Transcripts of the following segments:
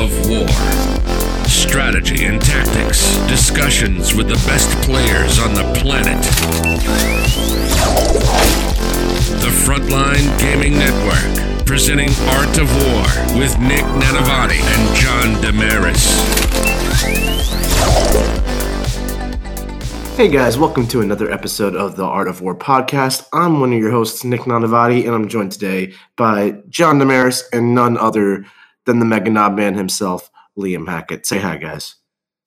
of War. Strategy and tactics, discussions with the best players on the planet. The Frontline Gaming Network presenting Art of War with Nick Nanavati and John Damaris. Hey guys, welcome to another episode of the Art of War podcast. I'm one of your hosts, Nick Nanavati, and I'm joined today by John Damaris and none other than the Meganob Man himself, Liam Hackett. Say hi, guys.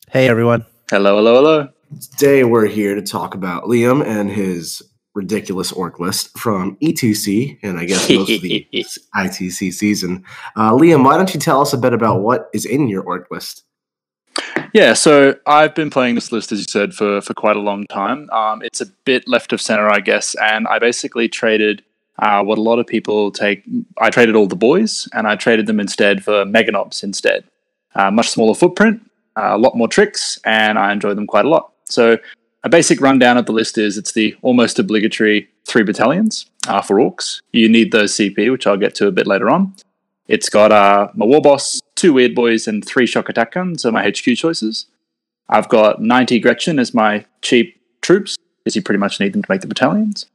Hey everyone. Hello, hello, hello. Today we're here to talk about Liam and his ridiculous orc list from ETC, and I guess most of the ITC season. Uh, Liam, why don't you tell us a bit about what is in your orc list? Yeah, so I've been playing this list, as you said, for, for quite a long time. Um, it's a bit left of center, I guess, and I basically traded uh, what a lot of people take. I traded all the boys, and I traded them instead for Meganobs instead. Uh, much smaller footprint, uh, a lot more tricks, and I enjoy them quite a lot. So a basic rundown of the list is it's the almost obligatory three battalions uh, for orcs. You need those CP, which I'll get to a bit later on. It's got uh, my war boss, two weird boys, and three shock attack guns are my HQ choices. I've got 90 Gretchin as my cheap troops, because you pretty much need them to make the battalions.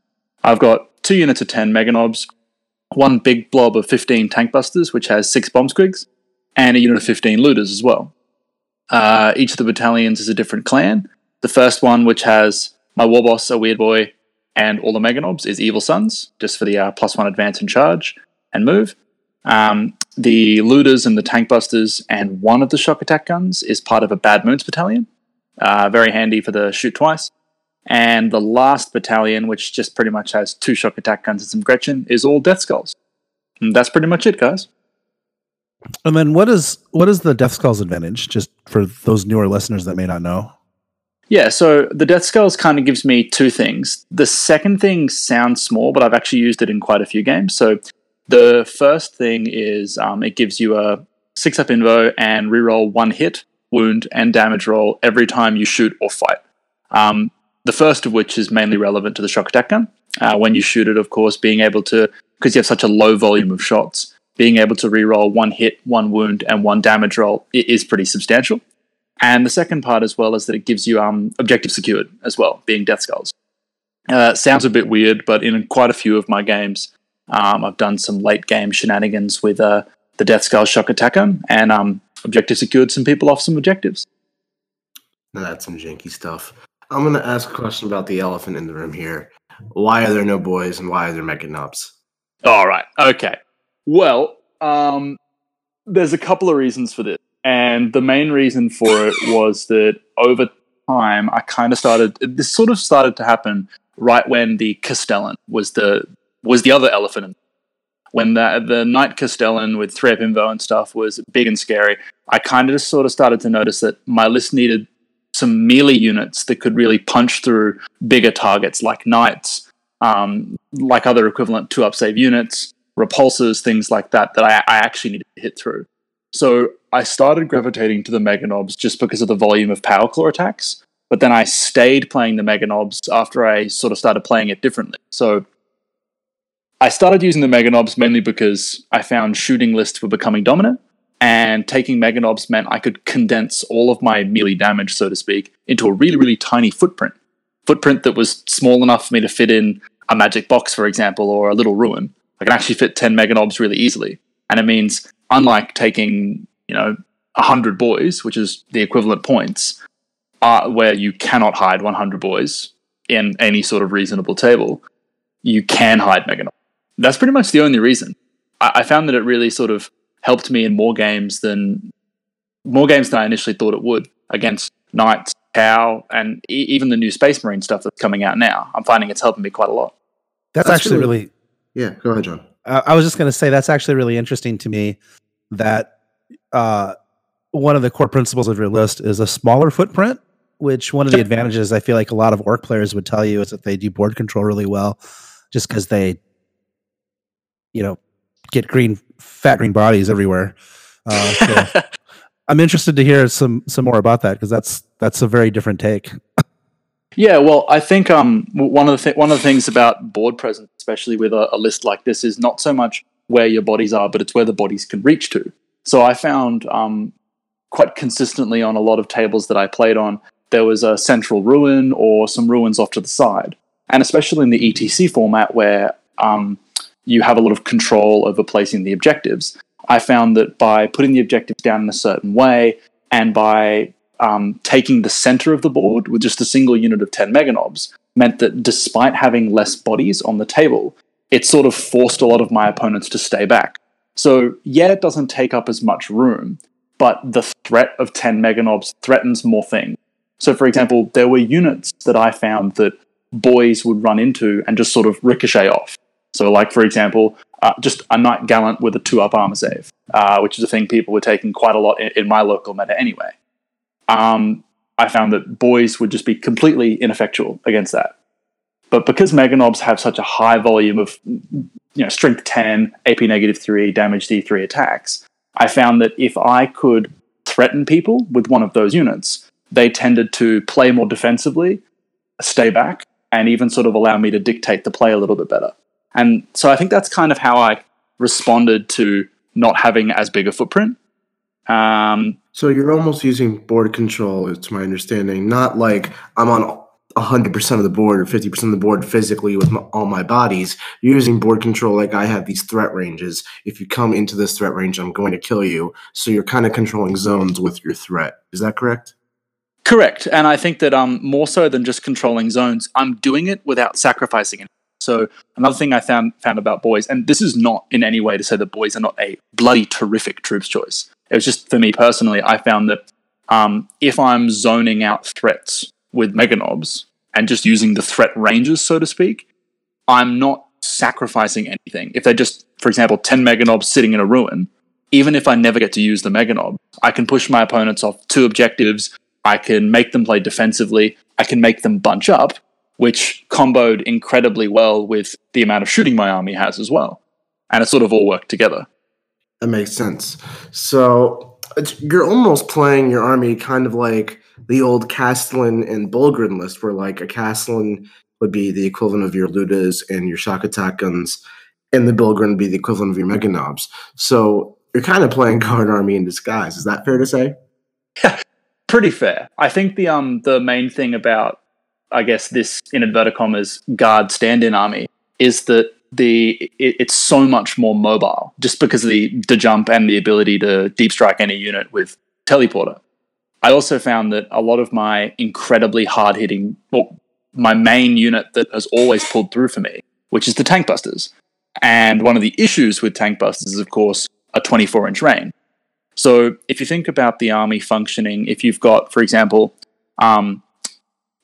I've got two units of 10 Meganobs, one big blob of 15 tank busters, which has six bomb squigs, and a unit of 15 looters as well. Uh, each of the battalions is a different clan. The first one, which has my war boss, a weird boy, and all the Meganobs, is Evil Sunz, just for the uh, plus one advance and charge and move. Um, the looters and the tank busters and one of the shock attack guns is part of a Bad Moons battalion. Uh, very handy for the shoot twice. And the last battalion, which just pretty much has two shock attack guns and some Gretchin, is all Death Skulls. And that's pretty much it, guys. And then what is what is the Death Skulls advantage? Just for those newer listeners that may not know. Yeah, so the Death Skulls kind of gives me two things. The second thing sounds small, but I've actually used it in quite a few games. So the first thing is um, it gives you a six up invo and reroll one hit, wound, and damage roll every time you shoot or fight. Um, the first of which is mainly relevant to the shock attack gun. Uh, when you shoot it, of course, being able to, because you have such a low volume of shots, being able to reroll one hit, one wound, and one damage roll is pretty substantial. And the second part as well is that it gives you um, objective secured as well, being Death Skulls. Uh, sounds a bit weird, but in quite a few of my games, um, I've done some late game shenanigans with uh, the Death Skull Shock Attacker and um, objective secured some people off some objectives. Now that's some janky stuff. I'm going to ask a question about the elephant in the room here. Why are there no boys and why are there Meganobs? All right. Okay. Well, um, there's a couple of reasons for this. And the main reason for it was that over time, I kind of started, this sort of started to happen right when the Castellan was the, was the other elephant. in- When the, the Knight Castellan with 3 up invo and stuff was big and scary, I kind of just sort of started to notice that my list needed some melee units that could really punch through bigger targets like Knights, um, like other equivalent two up save units, repulsors, things like that, that I, I actually needed to hit through. So I started gravitating to the Meganobs just because of the volume of Power Claw attacks, but then I stayed playing the Meganobs after I sort of started playing it differently. So I started using the Meganobs mainly because I found shooting lists were becoming dominant, and taking Meganobs meant I could condense all of my melee damage, so to speak, into a really, really tiny footprint. Footprint that was small enough for me to fit in a magic box, for example, or a little ruin. I can actually fit 10 Meganobs really easily. And it means, unlike taking, you know, 100 boys, which is the equivalent points, uh, where you cannot hide 100 boys in any sort of reasonable table, you can hide Meganobs. That's pretty much the only reason. I, I found that it really sort of helped me in more games than more games than I initially thought it would against Knights, Cow, and e- even the new Space Marine stuff that's coming out now. I'm finding it's helping me quite a lot. That's, That's actually really- really. Yeah, go ahead, John. Uh, I was just going to say that's actually really interesting to me. That uh, one of the core principles of your list is a smaller footprint. Which one of the advantages I feel like a lot of orc players would tell you is that they do board control really well, just because they, you know, get green fat green bodies everywhere. Uh, so I'm interested to hear some some more about that because that's that's a very different take. Yeah, well, I think um, one of the th- one of the things about board presence, especially with a, a, list like this, is not so much where your bodies are, but it's where the bodies can reach to. So I found um, quite consistently on a lot of tables that I played on, there was a central ruin or some ruins off to the side, and especially in the ETC format where um, you have a lot of control over placing the objectives. I found that by putting the objectives down in a certain way and by um, taking the center of the board with just a single unit of 10 meganobs meant that despite having less bodies on the table, it sort of forced a lot of my opponents to stay back. So, yeah, it doesn't take up as much room, but the threat of 10 meganobs threatens more things. So, for example, there were units that I found that boys would run into and just sort of ricochet off. So, like, for example, uh, just a knight gallant with a two up armor save, uh, which is a thing people were taking quite a lot in, in my local meta anyway um, I found that boys would just be completely ineffectual against that. But because Meganobs have such a high volume of you know strength 10, AP negative 3, damage D3 attacks, I found that if I could threaten people with one of those units, they tended to play more defensively, stay back, and even sort of allow me to dictate the play a little bit better. And so I think that's kind of how I responded to not having as big a footprint. Um, so you're almost using board control, it's my understanding. Not like I'm on 100% of the board or 50% of the board physically with my, all my bodies. You're using board control like I have these threat ranges. If you come into this threat range, I'm going to kill you. So you're kind of controlling zones with your threat. Is that correct? Correct. And I think that um, more so than just controlling zones, I'm doing it without sacrificing it. So another thing I found found about boys, and this is not in any way to say that boys are not a bloody terrific troops choice. It was just for me personally, I found that um, if I'm zoning out threats with meganobs and just using the threat ranges, so to speak, I'm not sacrificing anything. If they're just, for example, 10 meganobs sitting in a ruin, even if I never get to use the meganob, I can push my opponents off two objectives. I can make them play defensively. I can make them bunch up, which comboed incredibly well with the amount of shooting my army has as well. And it sort of all worked together. That makes sense. So you're almost playing your army kind of like the old Castellan and Bullgryn list, where like a Castellan would be the equivalent of your Lootas and your shock attack guns, and the Bullgryn would be the equivalent of your Mega Meganobs. So you're kind of playing Guard Army in disguise. Is that fair to say? Yeah, pretty fair. I think the um the main thing about I guess this in inverted commas guard stand-in army is that the it, it's so much more mobile just because of the the jump and the ability to deep strike any unit with teleporter. I also found that a lot of my incredibly hard hitting, well, my main unit that has always pulled through for me, which is the tank busters. And one of the issues with tank busters is, of course, a 24 inch range. So if you think about the army functioning, if you've got, for example, um,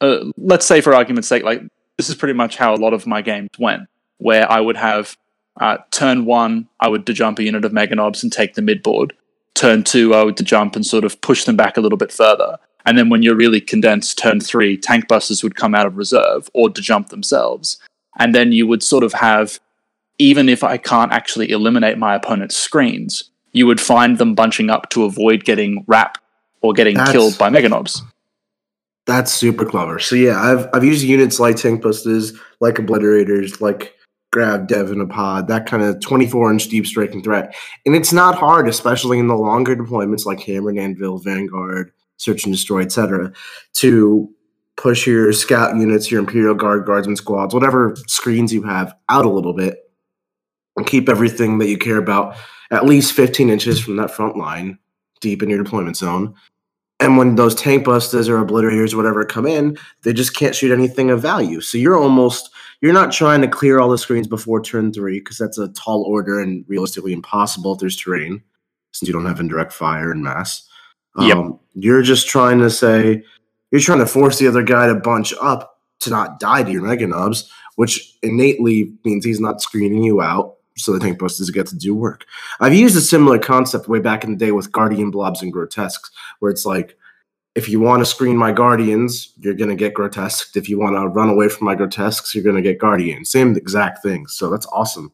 uh, let's say for argument's sake, like this is pretty much how a lot of my games went where I would have uh, turn one, I would jump a unit of Meganobs and take the midboard. Turn two, I would jump and sort of push them back a little bit further. And then when you're really condensed, turn three, tank busters would come out of reserve or to jump themselves. And then you would sort of have, even if I can't actually eliminate my opponent's screens, you would find them bunching up to avoid getting wrapped or getting That's, killed by Meganobs. That's super clever. So yeah, I've I've used units like tank busters, like obliterators, like grav Dev in a pod, that kind of 24 inch deep striking threat. And it's not hard, especially in the longer deployments like Hammer Anvil, Vanguard, Search and Destroy, etc., to push your scout units, your Imperial Guard, Guardsmen squads, whatever screens you have out a little bit and keep everything that you care about at least 15 inches from that front line deep in your deployment zone. And when those tank busters or obliterators or whatever come in, they just can't shoot anything of value. So you're almost you're not trying to clear all the screens before turn three because that's a tall order and realistically impossible if there's terrain since you don't have indirect fire and mass. Yep. Um, you're just trying to say you're trying to force the other guy to bunch up to not die to your meganobs, which innately means he's not screening you out. So the tank busters get to do work. I've used a similar concept way back in the day with guardian blobs and grotesques, where it's like if you want to screen my guardians, you're going to get grotesque. If you want to run away from my grotesques, you're going to get guardian. Same exact thing. So that's awesome.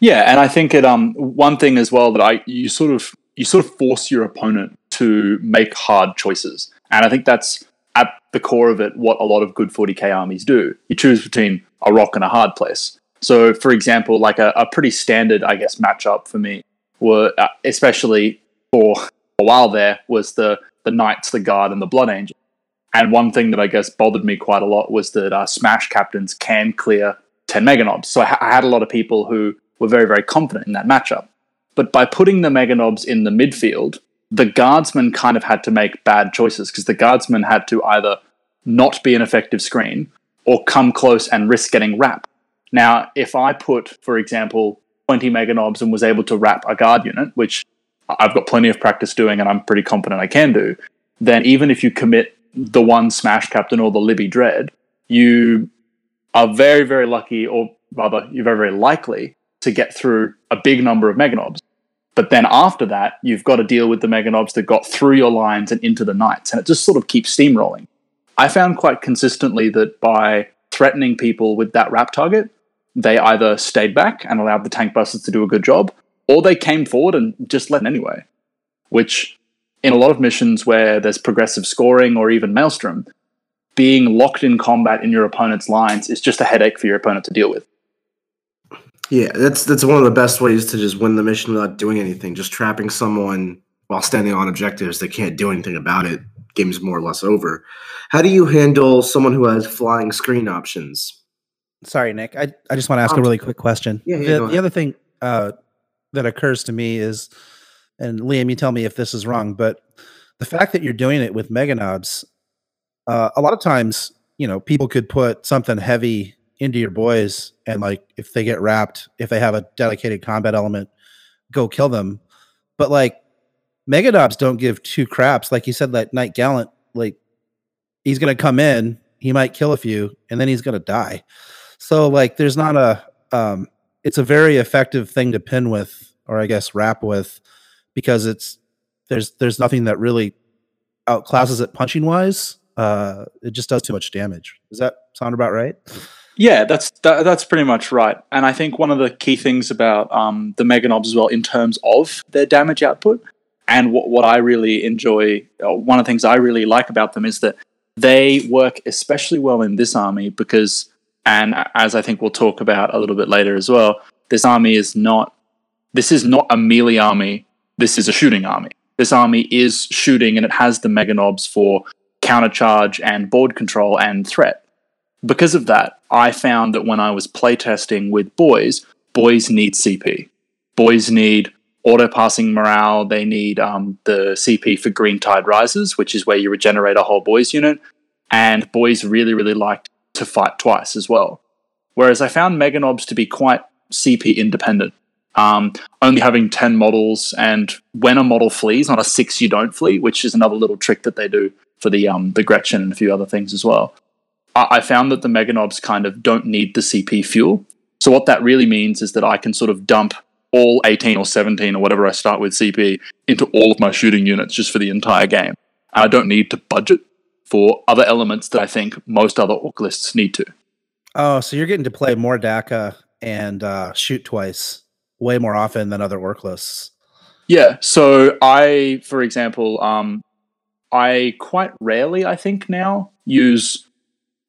Yeah, and I think it um one thing as well that I you sort of you sort of force your opponent to make hard choices. And I think that's at the core of it what a lot of good 40k armies do. You choose between a rock and a hard place. So, for example, like a, a pretty standard, I guess, matchup for me were, uh, especially for a while there, was the the knights, the guard, and the blood angel. And one thing that I guess bothered me quite a lot was that uh, Smash captains can clear ten meganobs. So I, ha- I had a lot of people who were very very confident in that matchup. But by putting the meganobs in the midfield, the guardsmen kind of had to make bad choices because the guardsmen had to either not be an effective screen or come close and risk getting wrapped. Now, if I put, for example, 20 meganobs and was able to wrap a guard unit, which I've got plenty of practice doing and I'm pretty confident I can do, then even if you commit the one Smash Captain or the Libby Dread, you are very, very lucky, or rather, you're very, very likely to get through a big number of meganobs. But then after that, you've got to deal with the meganobs that got through your lines and into the knights, and it just sort of keeps steamrolling. I found quite consistently that by threatening people with that wrap target, they either stayed back and allowed the tank busters to do a good job, or they came forward and just let anyway. Which, in a lot of missions where there's progressive scoring or even Maelstrom, being locked in combat in your opponent's lines is just a headache for your opponent to deal with. Yeah, that's that's one of the best ways to just win the mission without doing anything. Just trapping someone while standing on objectives they can't do anything about it. Game's more or less over. How do you handle someone who has flying screen options? Sorry, Nick. I, I just want to ask um, a really quick question. Yeah, yeah, the, the other thing uh, that occurs to me is, and Liam, you tell me if this is wrong, but the fact that you're doing it with meganobs, uh, a lot of times, you know, people could put something heavy into your boys and like if they get wrapped, if they have a dedicated combat element, go kill them. But like Meganobs don't give two craps. Like you said, that Knight Gallant, like he's gonna come in, he might kill a few, and then he's gonna die. So like there's not a um it's a very effective thing to pin with, or I guess wrap with, because it's there's there's nothing that really outclasses it punching wise. Uh, it just does too much damage. Does that sound about right? Yeah, that's that, that's pretty much right. And I think one of the key things about um, the Meganobs as well, in terms of their damage output, and what, what I really enjoy, one of the things I really like about them is that they work especially well in this army because, and as I think we'll talk about a little bit later as well, this army is not. This is not a melee army. This is a shooting army. This army is shooting, and it has the Meganobs for countercharge and board control and threat because of that, I found that when I was playtesting with boys, boys need CP. Boys need auto passing morale. They need um, the CP for Green Tide Rises, which is where you regenerate a whole boys unit. And boys really, really liked to fight twice as well. Whereas I found Meganobs to be quite CP independent, um, only having 10 models. And when a model flees, on a six, you don't flee, which is another little trick that they do for the, um, the Gretchin and a few other things as well. I found that the Meganobs kind of don't need the CP fuel. So what that really means is that I can sort of dump all 18 or 17 or whatever I start with CP into all of my shooting units just for the entire game. And I don't need to budget for other elements that I think most other orc lists need to. Oh, so you're getting to play more Dakka and uh, shoot twice way more often than other orc lists. Yeah. So I, for example, um, I quite rarely, I think now, use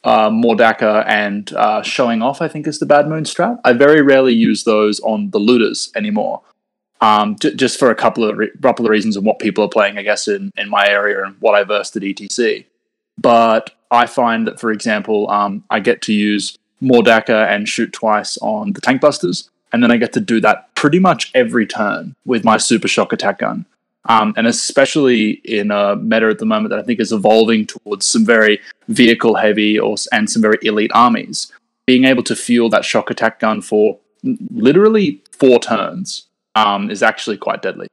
uh, More Dakka and uh, showing off, I think, is the Bad Moon strat. I very rarely use those on the looters anymore, um, j- just for a couple of re- couple of reasons and what people are playing, I guess, in, in my area and what I versed at ETC. But I find that, for example, um, I get to use more Mordaka and shoot twice on the tank busters, and then I get to do that pretty much every turn with my super shock attack gun. Um, and especially in a meta at the moment that I think is evolving towards some very vehicle heavy or and some very elite armies, being able to fuel that shock attack gun for literally four turns um, is actually quite deadly.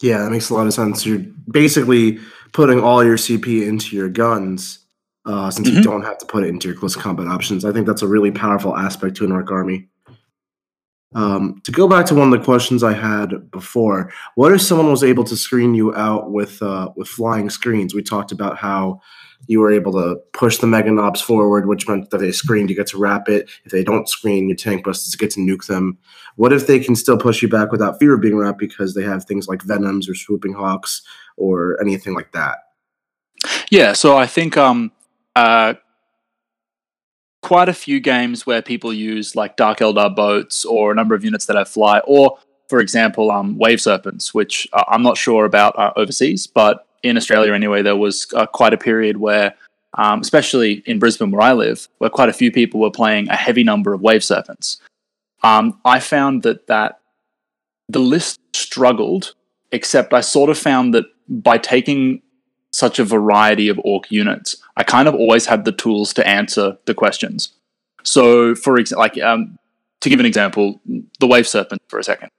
Yeah, that makes a lot of sense. You're basically putting all your CP into your guns uh, since mm-hmm. you don't have to put it into your close combat options. I think that's a really powerful aspect to an orc army. Um, to go back to one of the questions I had before, what if someone was able to screen you out with uh, with flying screens? We talked about how you were able to push the Meganobs forward, which meant that they screened, you get to wrap it. If they don't screen, your tank busters get to nuke them. What if they can still push you back without fear of being wrapped because they have things like Venoms or Swooping Hawks or anything like that? Yeah, so I think um, uh, quite a few games where people use like Dark Eldar boats or a number of units that have fly, or for example, um, Wave Serpents, which uh, I'm not sure about uh, overseas, but in Australia anyway, there was uh, quite a period where, um, especially in Brisbane where I live, where quite a few people were playing a heavy number of Wave Serpents. Um, I found that that the list struggled, except I sort of found that by taking such a variety of orc units, I kind of always had the tools to answer the questions. So, for example, like um, to give an example, the wave serpent for a second.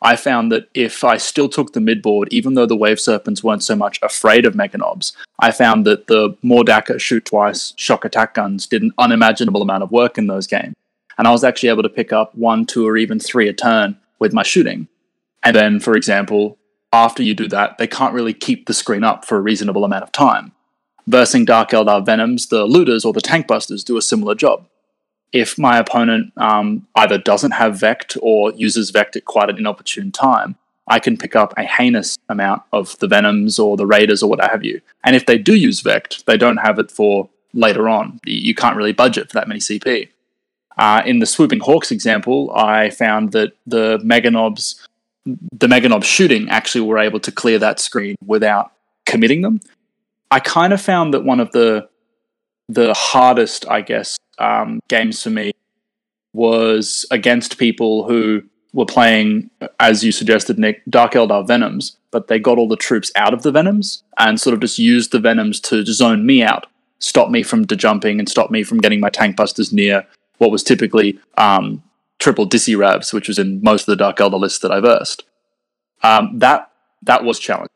I found that if I still took the midboard, even though the wave serpents weren't so much afraid of Meganobs, I found that the More Dakka shoot twice shock attack guns did an unimaginable amount of work in those games. And I was actually able to pick up one, two, or even three a turn with my shooting. And then, for example, after you do that, they can't really keep the screen up for a reasonable amount of time. Versing Dark Eldar Venoms, the looters or the tank busters do a similar job. If my opponent um, either doesn't have Vect or uses Vect at quite an inopportune time, I can pick up a heinous amount of the Venoms or the Raiders or what have you. And if they do use Vect, they don't have it for later on. You can't really budget for that many CP. Uh, in the Swooping Hawks example, I found that the Meganobs the Meganob shooting actually were able to clear that screen without committing them. I kind of found that one of the the hardest, I guess, um, games for me was against people who were playing, as you suggested, Nick, Dark Eldar Venoms, but they got all the troops out of the Venoms and sort of just used the Venoms to zone me out, stop me from dejumping and stop me from getting my tank busters near what was typically um, triple Dissy Ravs, which was in most of the Dark Eldar lists that I versed. Um, that that was challenging.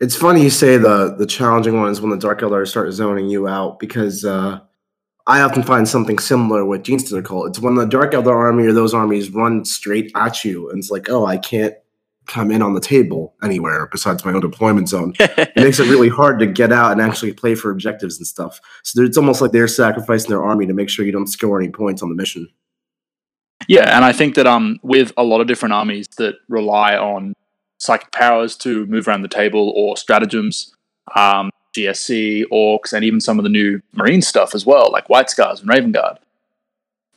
It's funny you say the the challenging one is when the Dark Eldar start zoning you out because uh, I often find something similar with Genestealer Cult. It's when the Dark Eldar army or those armies run straight at you, and it's like, oh, I can't come in on the table anywhere besides my own deployment zone. it makes it really hard to get out and actually play for objectives and stuff. So it's almost like they're sacrificing their army to make sure you don't score any points on the mission. Yeah, and I think that um, with a lot of different armies that rely on psychic powers to move around the table or stratagems, um, GSC, Orcs, and even some of the new Marine stuff as well, like White Scars and Raven Guard.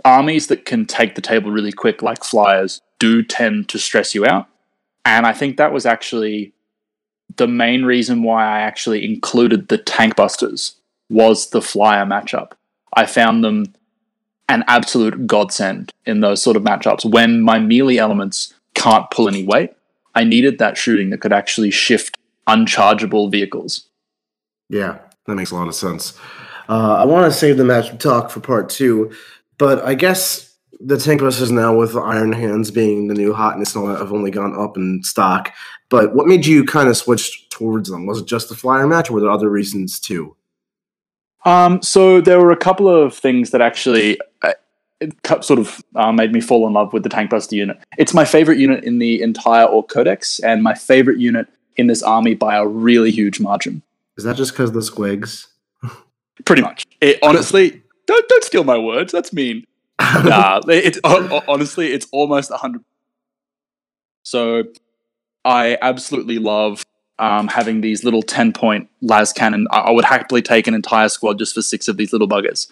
Armies that can take the table really quick, like Flyers, do tend to stress you out. And I think that was actually the main reason why I actually included the Tank Busters was the Flyer matchup. I found them an absolute godsend in those sort of matchups. When my melee elements can't pull any weight, I needed that shooting that could actually shift unchargeable vehicles. Yeah, that makes a lot of sense. Uh, I want to save the match talk for part two, but I guess the tank busters now with Iron Hands being the new hotness and all that have only gone up in stock. But what made you kind of switch towards them? Was it just the flyer match, or were there other reasons too? Um, so there were a couple of things that actually uh, sort of uh, made me fall in love with the Tank Buster unit. It's my favorite unit in the entire Orc Codex, and my favorite unit in this army by a really huge margin. Is that just because the squigs? Pretty much. It, honestly, don't don't steal my words. That's mean. nah, it's honestly, it's almost hundred. So, I absolutely love um, having these little 10 point lascannon. I, I would happily take an entire squad just for six of these little buggers.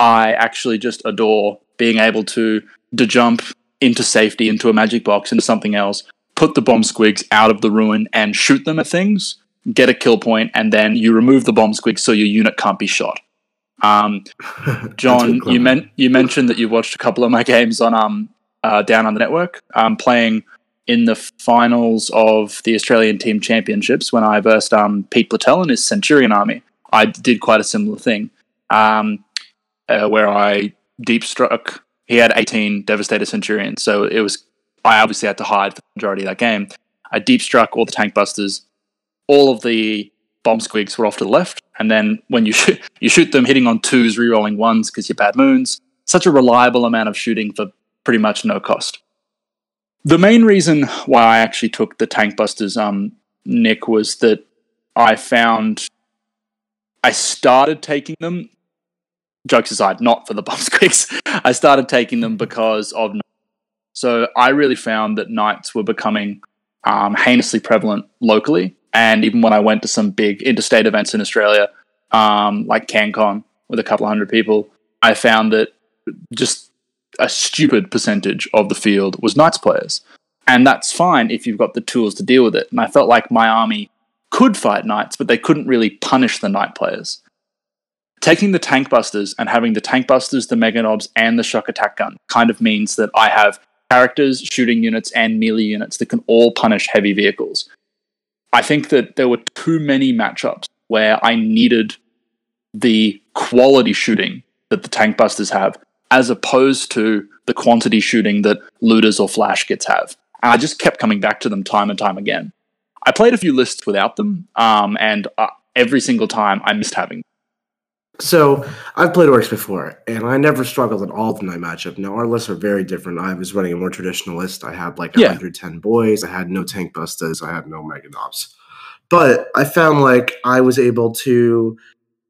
I actually just adore being able to to jump into safety, into a magic box, into something else, put the bomb squigs out of the ruin and shoot them at things, get a kill point, and then you remove the bomb squigs so your unit can't be shot. Um, John, you, men- you mentioned that you watched a couple of my games on um, uh, down on the network. Um, playing in the finals of the Australian Team Championships when I versed um, Pete Platel and his Centurion army. I did quite a similar thing um, uh, where I deep struck. He had 18 Devastator Centurions, so it was. I obviously had to hide for the majority of that game. I deep struck all the tank busters. All of the bomb squigs were off to the left, and then when you shoot, you shoot them hitting on twos, rerolling ones because you're bad moons. Such a reliable amount of shooting for pretty much no cost. The main reason why I actually took the Tank Busters, um, Nick, was that I found I started taking them. Jokes aside, not for the bomb squigs. I started taking them because of. So I really found that knights were becoming um, heinously prevalent locally, and even when I went to some big interstate events in Australia, um, like CanCon with a couple hundred people, I found that just a stupid percentage of the field was Knights players. And that's fine if you've got the tools to deal with it. And I felt like my army could fight Knights, but they couldn't really punish the Knight players. Taking the Tank Busters and having the Tank Busters, the Meganobs, and the Shock Attack Gun kind of means that I have characters, shooting units, and melee units that can all punish heavy vehicles. I think that there were too many matchups where I needed the quality shooting that the tank busters have, as opposed to the quantity shooting that looters or Flash Gitz have. And I just kept coming back to them time and time again. I played a few lists without them, um, and uh, every single time I missed having. So I've played orcs before, and I never struggled at all with my matchup. Now our lists are very different. I was running a more traditional list. I had like Yeah. 110 boys. I had no tank busters. I had no Meganobs. But I found like I was able to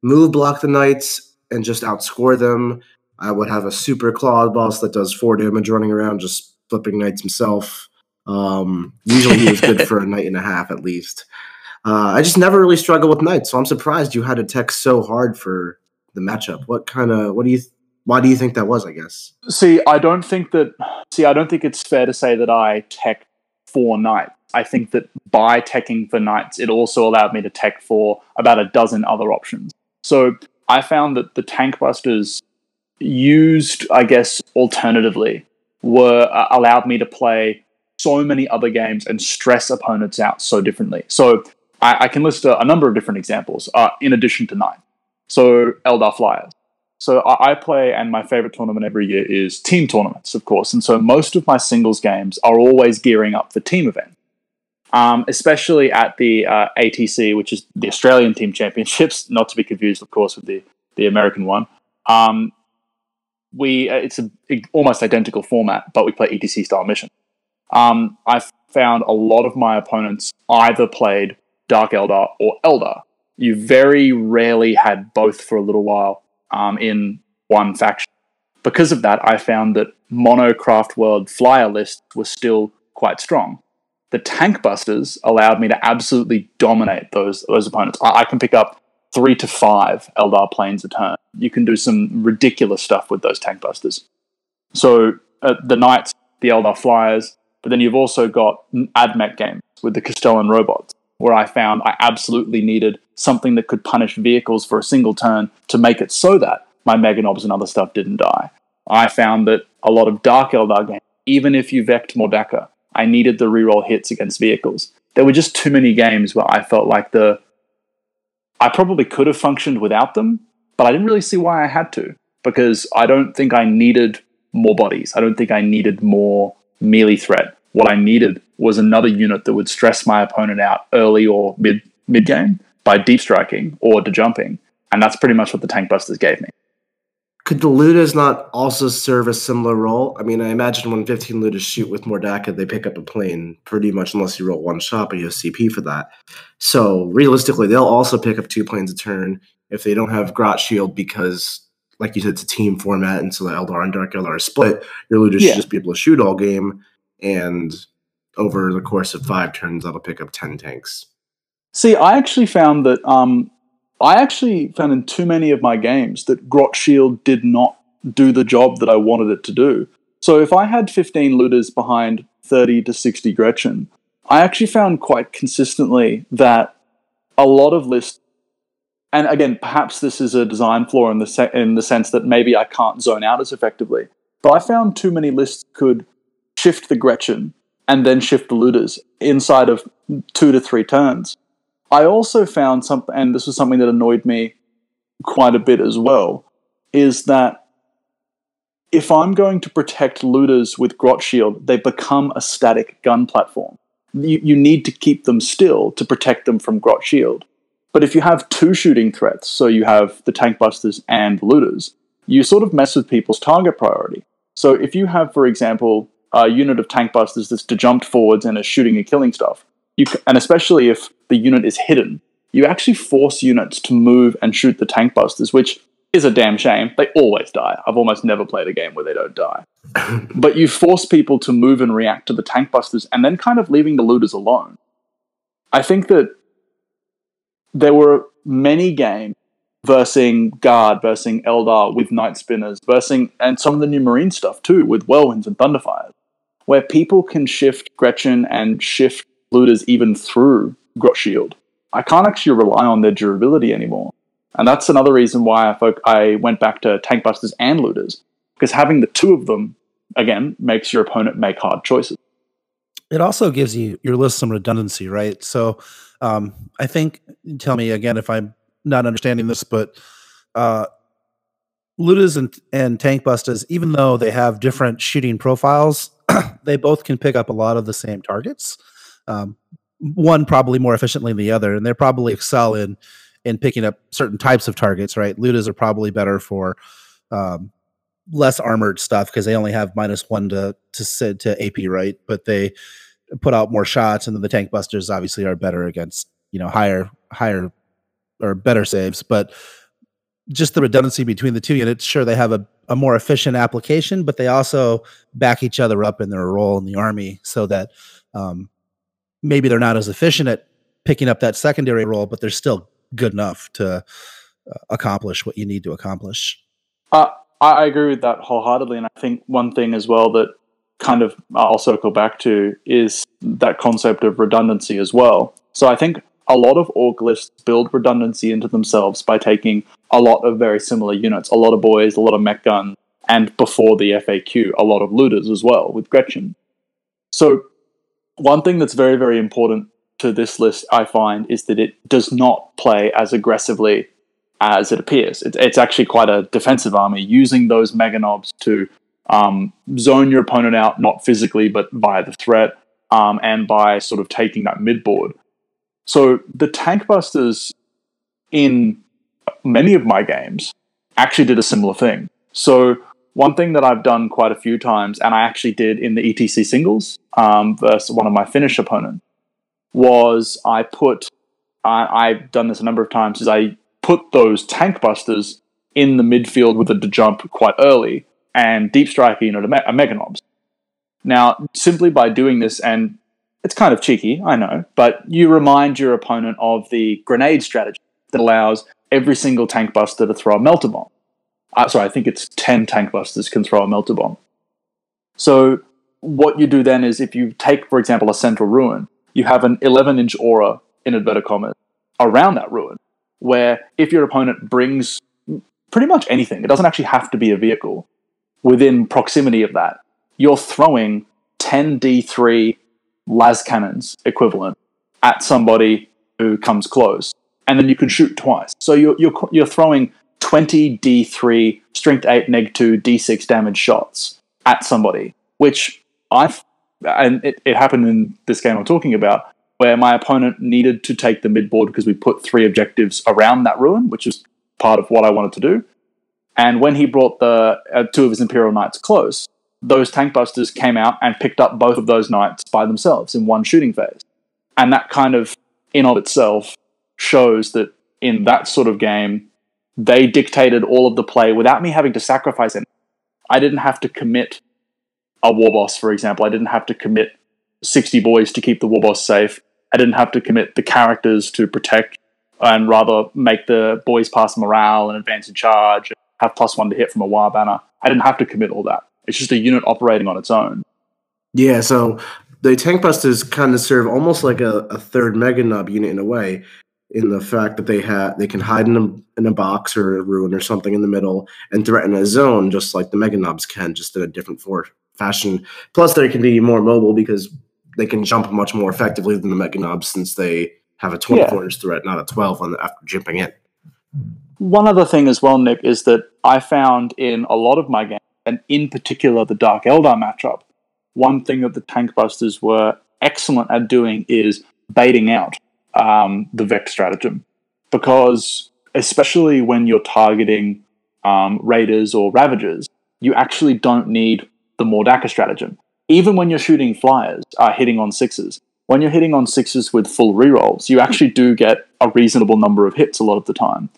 move block the knights and just outscore them. I would have a super claw boss that does four damage running around, just flipping knights himself. Um, usually he was good for a knight and a half at least. Uh, I just never really struggled with knights, so I'm surprised you had to tech so hard for the matchup. What kind of what do you why do you think that was? I guess See, I don't think that. See, I don't think it's fair to say that I tech for knights. I think that by teching for knights, it also allowed me to tech for about a dozen other options. So I found that the tank busters used, I guess, alternatively, were uh, allowed me to play so many other games and stress opponents out so differently. So I, I can list a, a number of different examples uh, in addition to knight. So Eldar Flyers. So I, I play, and my favorite tournament every year is team tournaments, of course. And so most of my singles games are always gearing up for team events, um, especially at the uh, ATC, which is the Australian Team Championships, not to be confused, of course, with the the American one. Um, we uh, it's a almost identical format, but we play ETC style mission. Um, I've found a lot of my opponents either played Dark Eldar or Eldar. You very rarely had both for a little while um, in one faction. Because of that, I found that mono craft world flyer lists were still quite strong. The tank busters allowed me to absolutely dominate those those opponents. I, I can pick up three to five Eldar planes a turn. You can do some ridiculous stuff with those tank busters. So uh, the knights, the Eldar flyers, but then you've also got AdMech games with the Castellan robots, where I found I absolutely needed something that could punish vehicles for a single turn to make it so that my Meganobs and other stuff didn't die. I found that a lot of Dark Eldar games, even if you vect More Dakka, I needed the reroll hits against vehicles. There were just too many games where I felt like the I probably could have functioned without them, but I didn't really see why I had to because I don't think I needed more bodies. I don't think I needed more melee threat. What I needed was another unit that would stress my opponent out early or mid mid game by deep striking or to jumping, and that's pretty much what the tank busters gave me. could the Lootas not also serve a similar role? I mean, I imagine when 15 Lootas shoot with More Dakka, they pick up a plane pretty much unless you roll one shot, but you have CP for that. So realistically, they'll also pick up two planes a turn if they don't have Grot Shield because, like you said, it's a team format, and so the Eldar and Dark Eldar are split. Your Lootas Yeah. should just be able to shoot all game, and over the course of five turns, that'll pick up 10 tanks. See, I actually found that um, I actually found in too many of my games that Grot Shield did not do the job that I wanted it to do. So if I had 15 looters behind 30 to 60 Gretchin, I actually found quite consistently that a lot of lists, and again, perhaps this is a design flaw in the se- in the sense that maybe I can't zone out as effectively, but I found too many lists could shift the Gretchin and then shift the looters inside of two to three turns. I also found something, and this was something that annoyed me quite a bit as well, is that if I'm going to protect looters with Grot Shield, they become a static gun platform. You, you need to keep them still to protect them from Grot Shield. But if you have two shooting threats, so you have the tank busters and looters, you sort of mess with people's target priority. So if you have, for example, a unit of tank busters that's jumped forwards and is shooting and killing stuff, you c- and especially if the unit is hidden, you actually force units to move and shoot the tank busters, which is a damn shame. They always die. I've almost never played a game where they don't die. but you force people to move and react to the tank busters and then kind of leaving the looters alone. I think that there were many games versing Guard, versing Eldar with Night Spinners, versing, and some of the new Marine stuff too, with Whirlwinds and Thunderfires, where people can shift Gretchin and shift looters even through Grot Shield. I can't actually rely on their durability anymore. And that's another reason why I, fo- I went back to tank busters and looters, because having the two of them, again, makes your opponent make hard choices. It also gives you your list some redundancy, right? So um, I think, tell me again if I'm not understanding this, but uh, and, and Tank even though they have different shooting profiles, they both can pick up a lot of the same targets. Um, one probably more efficiently than the other, and they probably excel in in picking up certain types of targets. Right, Lootas are probably better for um, less armored stuff because they only have minus one to to to AP, right? But they put out more shots, and then the tank busters obviously are better against you know higher higher or better saves. But just the redundancy between the two units, sure they have a, a more efficient application, but they also back each other up in their role in the army so that um, maybe they're not as efficient at picking up that secondary role, but they're still good enough to uh, accomplish what you need to accomplish. Uh, I agree with that wholeheartedly, and I think one thing as well that kind of I'll circle back to is that concept of redundancy as well. So I think a lot of org lists build redundancy into themselves by taking a lot of very similar units, a lot of boys, a lot of Mek Guns, and before the FAQ, a lot of looters as well with Gretchin. So one thing that's very, very important to this list, I find, is that it does not play as aggressively as it appears. It's, it's actually quite a defensive army, using those Meganobs to um, zone your opponent out, not physically, but via the threat, um, and by sort of taking that mid board. So the tank busters in many of my games actually did a similar thing. So one thing that I've done quite a few times, and I actually did in the ETC singles um, versus one of my Finnish opponents, was I put I, I've done this a number of times. Is I put those tank busters in the midfield with a jump quite early and deep strike unit a, a Meganobs. Now, simply by doing this, and it's kind of cheeky, I know, but you remind your opponent of the grenade strategy that allows every single tank buster to throw a melter bomb. Uh, sorry, I think it's 10 tank busters can throw a melter bomb. So, what you do then is if you take, for example, a central ruin, you have an 11 inch aura in inverted commas around that ruin, where if your opponent brings pretty much anything, it doesn't actually have to be a vehicle, within proximity of that, you're throwing 10d3 lascannons equivalent at somebody who comes close, and then you can shoot twice. So you're you're you're throwing 20 d3 strength 8 neg 2 d6 damage shots at somebody, which I've and it, it happened in this game I'm talking about where my opponent needed to take the mid board because we put three objectives around that ruin, which is part of what I wanted to do. And when he brought the uh, two of his Imperial Knights close, those tank busters came out and picked up both of those knights by themselves in one shooting phase. And that kind of, in of itself, shows that in that sort of game, they dictated all of the play without me having to sacrifice anything. I didn't have to commit a war boss, for example. I didn't have to commit 60 boys to keep the war boss safe. I didn't have to commit the characters to protect and rather make the boys pass morale and advance in charge, have plus one to hit from a war banner. I didn't have to commit all that. It's just a unit operating on its own. Yeah, so the tank busters kind of serve almost like a, a third Meganob unit in a way, in the fact that they have they can hide in a, in a box or a ruin or something in the middle and threaten a zone just like the Meganobs can, just in a different for fashion. Plus, they can be more mobile because they can jump much more effectively than the Meganobs since they have a 24 yeah. inch threat, not a 12 on the, after jumping in. One other thing as well, Nick, is that I found in a lot of my games and in particular the Dark Eldar matchup, one thing that the tank busters were excellent at doing is baiting out um, the Vect stratagem. Because especially when you're targeting um, raiders or ravagers, you actually don't need the More Dakka stratagem. even when you're shooting flyers, are hitting on sixes. When you're hitting on sixes with full rerolls, you actually do get a reasonable number of hits a lot of the time.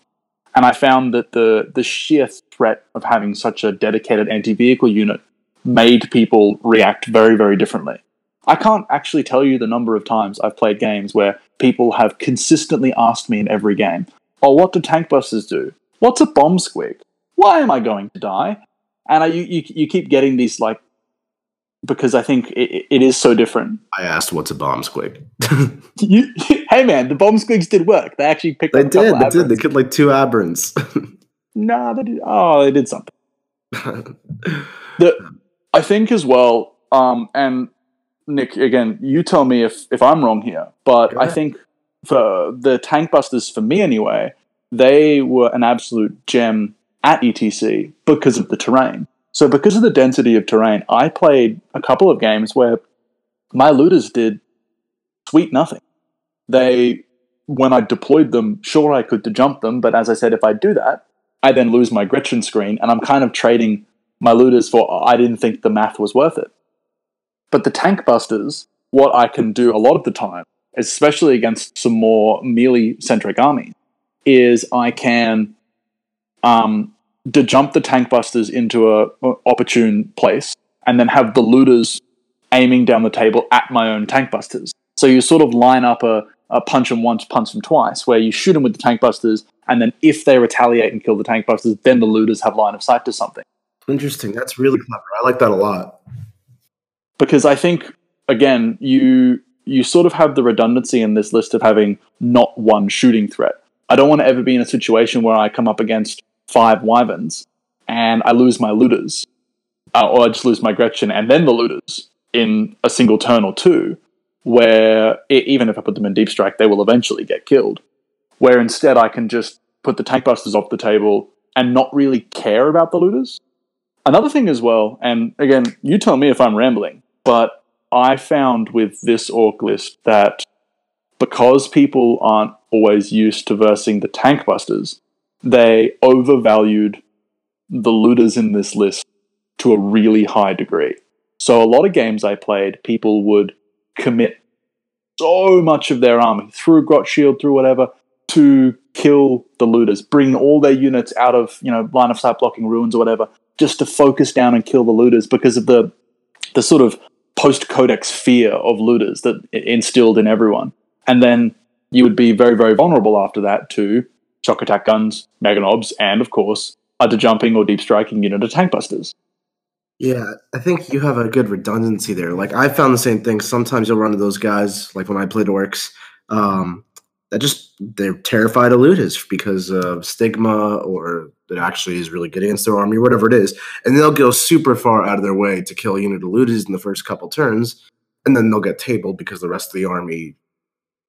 And I found that the the sheer threat of having such a dedicated anti-vehicle unit made people react very, very differently. I can't actually tell you the number of times I've played games where people have consistently asked me in every game, "Oh, what do tank busters do? What's a bomb squig? Why am I going to die?" And I, you, you, you keep getting these like because I think it, it is so different. I asked, "What's a bomb squig?" you, hey man, the bomb squigs did work. They actually picked. Up. They did. They did. They killed like two aberrants. nah, they did. Oh, they did something. the I think as well, um, and Nick, again, you tell me if if I'm wrong here, but I think for the tank busters, for me anyway, they were an absolute gem at ETC because of the terrain. So because of the density of terrain, I played a couple of games where my Lootas did sweet nothing. They, when I deployed them, sure I could to jump them, but as I said, if I do that, I then lose my Gretchin screen, and I'm kind of trading my Lootas for I didn't think the math was worth it. But the tank busters, what I can do a lot of the time, especially against some more melee centric armies, is I can um, to jump the tank busters into a, opportune place and then have the Lootas aiming down the table at my own tank busters. So you sort of line up a, a punch them once, punch them twice, where you shoot them with the tank busters, and then if they retaliate and kill the tank busters, then the Lootas have line of sight to something. Interesting. That's really clever. I like that a lot. Because I think again, you you sort of have the redundancy in this list of having not one shooting threat. I don't want to ever be in a situation where I come up against five wyverns and I lose my Lootas, uh, or I just lose my Gretchin and then the Lootas in a single turn or two, where it, even if I put them in deep strike, they will eventually get killed. Where instead I can just put the tank busters off the table and not really care about the Lootas. Another thing as well, and again, you tell me if I'm rambling, but I found with this orc list that because people aren't always used to versing the tank busters, they overvalued the Lootas in this list to a really high degree. So a lot of games I played, people would commit so much of their army through Grot Shield, through whatever, to kill the Lootas, bring all their units out of you know line of sight blocking ruins or whatever, just to focus down and kill the Lootas because of the the sort of post codex fear of Lootas that instilled in everyone. And then you would be very very vulnerable after that to shock attack guns, Meganobs, and of course, either jumping or deep striking unit of tank busters. Yeah, I think you have a good redundancy there. Like I found the same thing. Sometimes you'll run into those guys, like when I played orcs, um, that just they're terrified of Lootas because of stigma or that actually is really good against their army, whatever it is, and they'll go super far out of their way to kill unit of Lootas in the first couple turns, and then they'll get tabled because the rest of the army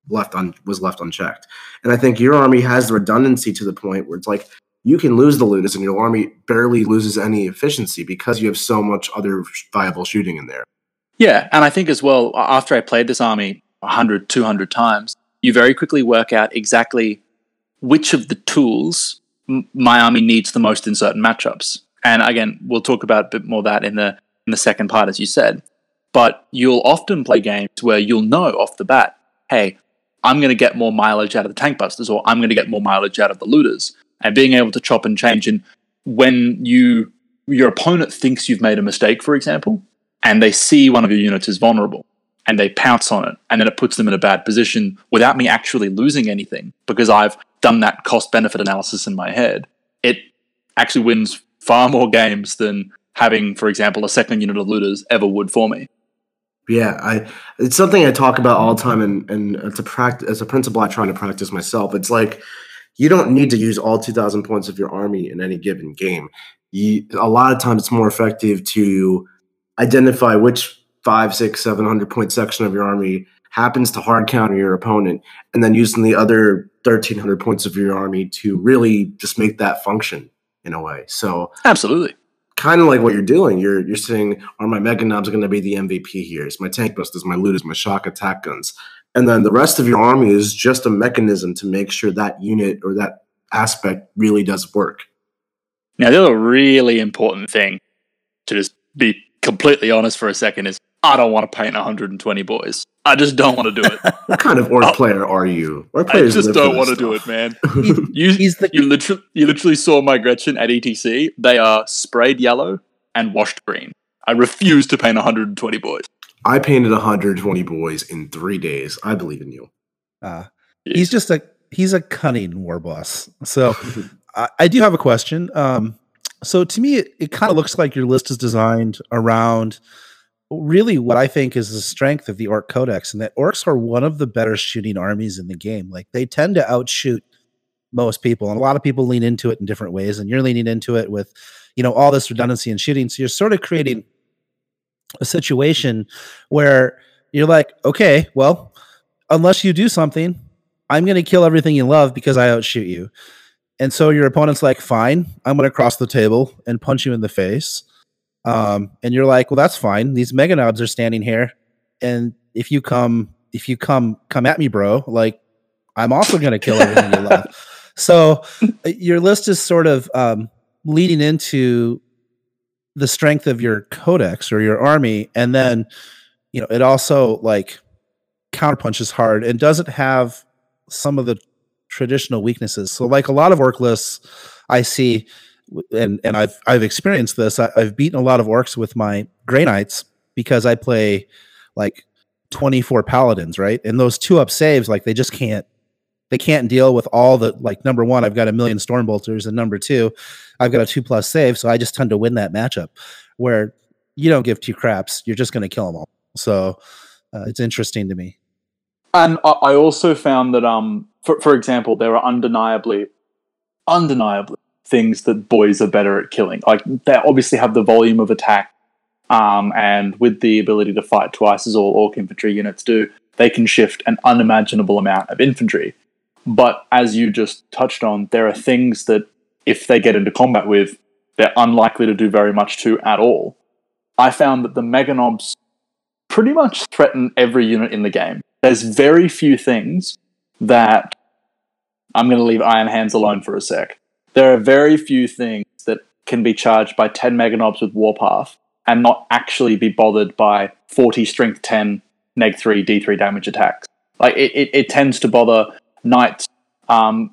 left on was left unchecked. And I think your army has the redundancy to the point where it's like you can lose the Lootas and your army barely loses any efficiency because you have so much other viable shooting in there. Yeah, and I think as well after I played this army 100 200 times, you very quickly work out exactly which of the tools m- my army needs the most in certain matchups. And again, we'll talk about a bit more that in the in the second part as you said. But you'll often play games where you'll know off the bat, hey, I'm going to get more mileage out of the tank busters or I'm going to get more mileage out of the Lootas. And being able to chop and change. And when you your opponent thinks you've made a mistake, for example, and they see one of your units is vulnerable and they pounce on it, and then it puts them in a bad position without me actually losing anything because I've done that cost benefit analysis in my head, it actually wins far more games than having, for example, a second unit of Lootas ever would for me. Yeah, I it's something I talk about all the time, and and it's a practice as a principle I try to practice myself. It's like you don't need to use all two thousand points of your army in any given game. You, a lot of times, it's more effective to identify which five, six, seven hundred point section of your army happens to hard counter your opponent, and then using the other thirteen hundred points of your army to really just make that function in a way. So absolutely kind of like what you're doing. You're you're saying, are my Meganobs going to be the MVP here? Is my tank busters, my Lootas, my shock attack guns, and then the rest of your army is just a mechanism to make sure that unit or that aspect really does work. Now, the other really important thing to just be completely honest for a second is I don't want to paint 120 boys. I just don't want to do it. what kind of orc player are you? Orc I just don't want to do it, man. You, he's the you literally, you literally saw my Gretchin at ETC. They are sprayed yellow and washed green. I refuse to paint 120 boys. I painted 120 boys in three days. I believe in you. uh, he's just a he's a cunning war boss. So I, I do have a question. Um, so to me, it, it kind of looks like your list is designed around really what I think is the strength of the Orc Codex, and that orcs are one of the better shooting armies in the game. Like they tend to outshoot most people, and a lot of people lean into it in different ways. And you're leaning into it with, you know, all this redundancy in shooting. So you're sort of creating a situation where you're like, okay, well, unless you do something, I'm going to kill everything you love because I outshoot you. And so your opponent's like, fine, I'm going to cross the table and punch you in the face. Um, and you're like, well, that's fine. These Meganobs are standing here, and if you come, if you come, come at me, bro. Like, I'm also going to kill everything you love. So uh, your list is sort of um, leading into the strength of your codex or your army, and then you know it also like counterpunches hard and doesn't have some of the traditional weaknesses. So, like a lot of orc lists, I see, and and I've I've experienced this. I, I've beaten a lot of orcs with my Grey Knights because I play like twenty four paladins, right? And those two up saves, like they just can't. They can't deal with all the like. Number one, I've got a million storm bolters, and number two, I've got a two plus save, so I just tend to win that matchup. Where you don't give two craps, you're just going to kill them all. So uh, it's interesting to me. And I I also found that, um, for, for example, there are undeniably, undeniably things that boys are better at killing. Like they obviously have the volume of attack, um, and with the ability to fight twice as all orc infantry units do, they can shift an unimaginable amount of infantry. But as you just touched on, there are things that if they get into combat with, they're unlikely to do very much to at all. I found that the Meganobs pretty much threaten every unit in the game. There's very few things that I'm going to leave Iron Hands alone for a sec. There are very few things that can be charged by 10 Meganobs with Warpath and not actually be bothered by 40 Strength 10, Neg 3, D3 damage attacks. Like it, it, it tends to bother Knights. Um,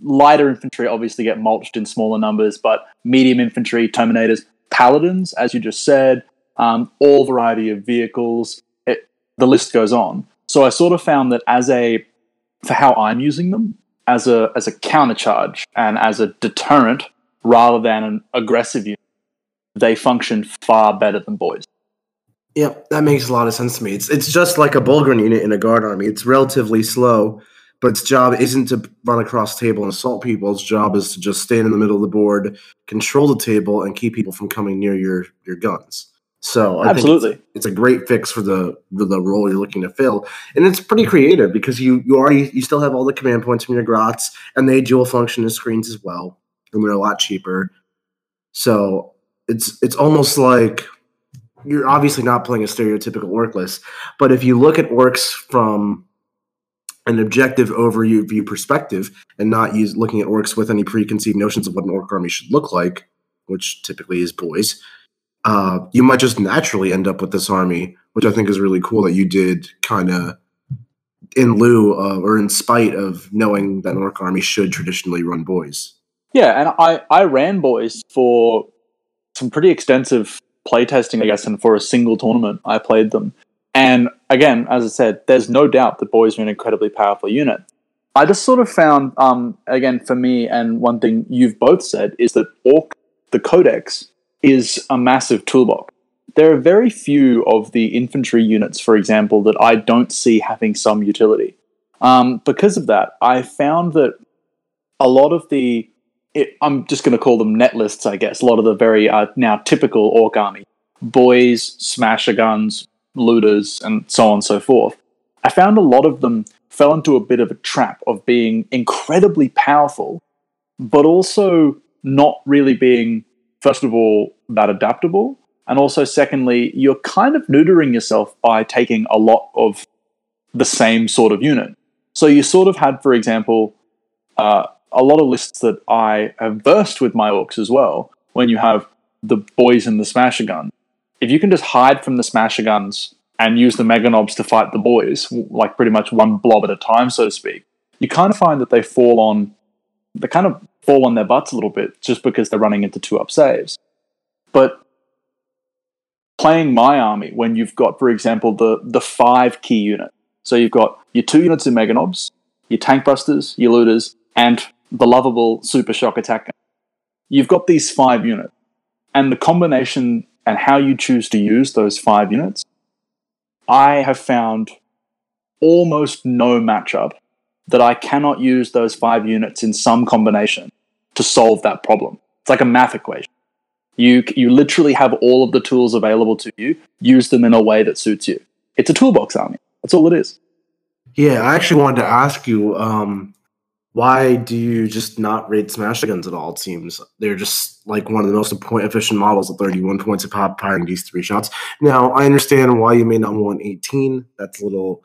lighter infantry obviously get mulched in smaller numbers, but medium infantry, Terminators, Paladins, as you just said, um, all variety of vehicles. It, the list goes on. So I sort of found that as a for how I'm using them as a as a countercharge and as a deterrent rather than an aggressive unit, they function far better than boys. Yeah, that makes a lot of sense to me. It's it's just like a Bullgryn unit in a guard army. It's relatively slow, but its job isn't to run across the table and assault people. Its job is to just stand in the middle of the board, control the table, and keep people from coming near your your guns. So I think Absolutely. it's, it's a great fix for the for the role you're looking to fill, and it's pretty creative because you you already you still have all the command points from your grots, and they dual function as screens as well, and they're a lot cheaper. So it's it's almost like you're obviously not playing a stereotypical orc list, but if you look at orcs from an objective overview view perspective and not use looking at orcs with any preconceived notions of what an orc army should look like, which typically is boys, uh, you might just naturally end up with this army, which I think is really cool that you did kind of in lieu of or in spite of knowing that an orc army should traditionally run boys. Yeah, and I, I ran boys for some pretty extensive playtesting, I guess, and for a single tournament, I played them. And again, as I said, there's no doubt that boys are an incredibly powerful unit. I just sort of found, um, again, for me, and one thing you've both said is that Orc, the Codex, is a massive toolbox. There are very few of the infantry units, for example, that I don't see having some utility. Um, because of that, I found that a lot of the it, I'm just going to call them net lists, I guess. A lot of the very uh, now typical orc army boys, smasher guns, Lootas, and so on and so forth. I found a lot of them fell into a bit of a trap of being incredibly powerful, but also not really being, first of all, that adaptable. And also, secondly, you're kind of neutering yourself by taking a lot of the same sort of unit. So you sort of had, for example, uh, a lot of lists that I have versed with my orcs as well. When you have the boys and the smasher gun, if you can just hide from the smasher guns and use the Meganobs to fight the boys, like pretty much one blob at a time, so to speak, you kind of find that they fall on, they kind of fall on their butts a little bit just because they're running into two up saves. But playing my army when you've got, for example, the the five key unit. So you've got your two units of Meganobs, your tank busters, your Lootas, and the lovable super shock attack. You've got these five units, and the combination and how you choose to use those five units, I have found almost no matchup that I cannot use those five units in some combination to solve that problem. It's like a math equation. You, you literally have all of the tools available to you, use them in a way that suits you. It's a toolbox army. That's all it is. Yeah, I actually wanted to ask you, um, why do you just not rate smash guns at all? It seems they're just like one of the most point efficient models at 31 points a pop, firing these three shots. Now, I understand why you may not want 18. That's a little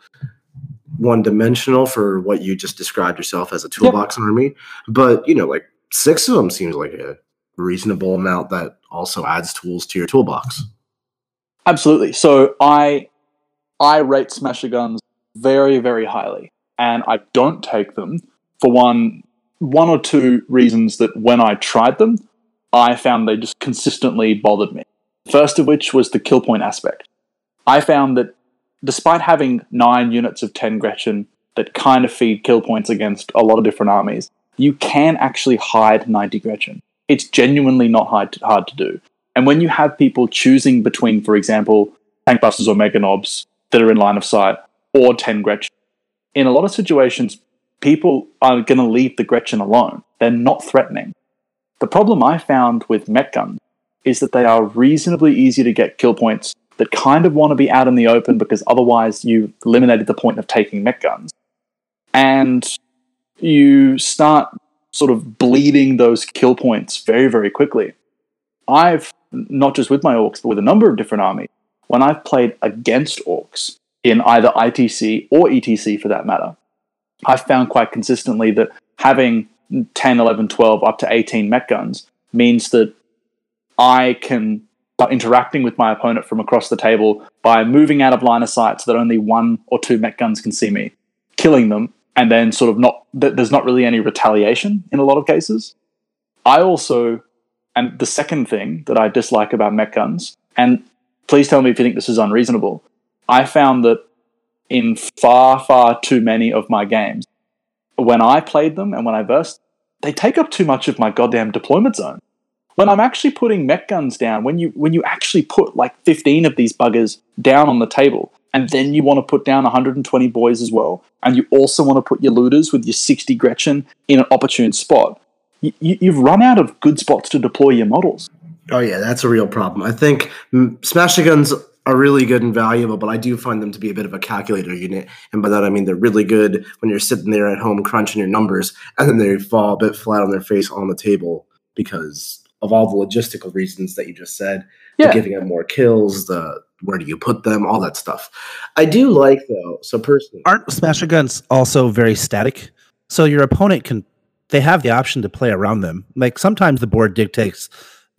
one dimensional for what you just described yourself as a toolbox yep. army. But, you know, like six of them seems like a reasonable amount that also adds tools to your toolbox. Absolutely. So I I rate smasher guns very, very highly. And I don't take them for one one or two reasons that when I tried them, I found they just consistently bothered me. First of which was the kill point aspect. I found that despite having nine units of 10 Gretchin that kind of feed kill points against a lot of different armies, you can actually hide 90 Gretchin. It's genuinely not hard to, hard to do. And when you have people choosing between, for example, tank busters or Meganobs that are in line of sight, or 10 Gretchin, in a lot of situations, people are going to leave the Gretchin alone. They're not threatening. The problem I found with Mek Guns is that they are reasonably easy to get kill points that kind of want to be out in the open because otherwise you've eliminated the point of taking Mek Guns. And you start sort of bleeding those kill points very, very quickly. I've, not just with my orcs, but with a number of different armies, when I've played against orcs in either ITC or ETC for that matter, I've found quite consistently that having 10, 11, 12, up to 18 Mek guns means that I can start interacting with my opponent from across the table by moving out of line of sight so that only one or two Mek guns can see me, killing them, and then sort of not, there's not really any retaliation in a lot of cases. I also, and the second thing that I dislike about Mek guns, and please tell me if you think this is unreasonable, I found that in far, far too many of my games. When I played them and when I versed, they take up too much of my goddamn deployment zone. When I'm actually putting Mek guns down, when you when you actually put like 15 of these buggers down on the table, and then you want to put down 120 boys as well, and you also want to put your Lootas with your 60 Gretchin in an opportune spot, you, you've run out of good spots to deploy your models. Oh yeah, that's a real problem. I think mm, smash guns are really good and valuable, but I do find them to be a bit of a calculator unit. And by that I mean they're really good when you're sitting there at home crunching your numbers, and then they fall a bit flat on their face on the table because of all the logistical reasons that you just said. Yeah. giving them more kills, the where do you put them, all that stuff. I do like though, so personally Aren't smasher guns also very static? So your opponent can they have the option to play around them. Like sometimes the board dictates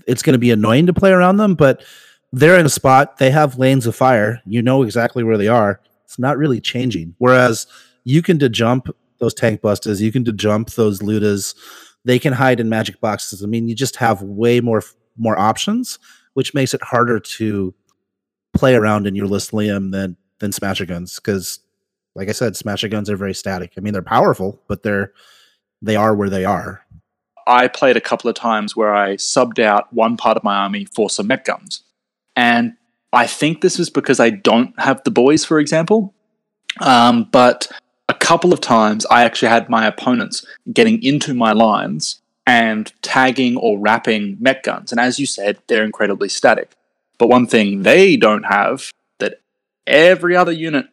it's going to be annoying to play around them, but they're in a spot, they have lanes of fire, you know exactly where they are. It's not really changing. Whereas you can to jump those tank busters, you can to jump those Lootas, they can hide in magic boxes. I mean, you just have way more more options, which makes it harder to play around in your list, Liam, than than smasher guns. Because, like I said, smasher guns are very static. I mean, they're powerful, but they're they are where they are. I played a couple of times where I subbed out one part of my army for some Mek guns. And I think this is because I don't have the boys, for example. Um, but couple of times I actually had my opponents getting into my lines and tagging or wrapping Mek guns. And as you said, they're incredibly static. But one thing they don't have that every other unit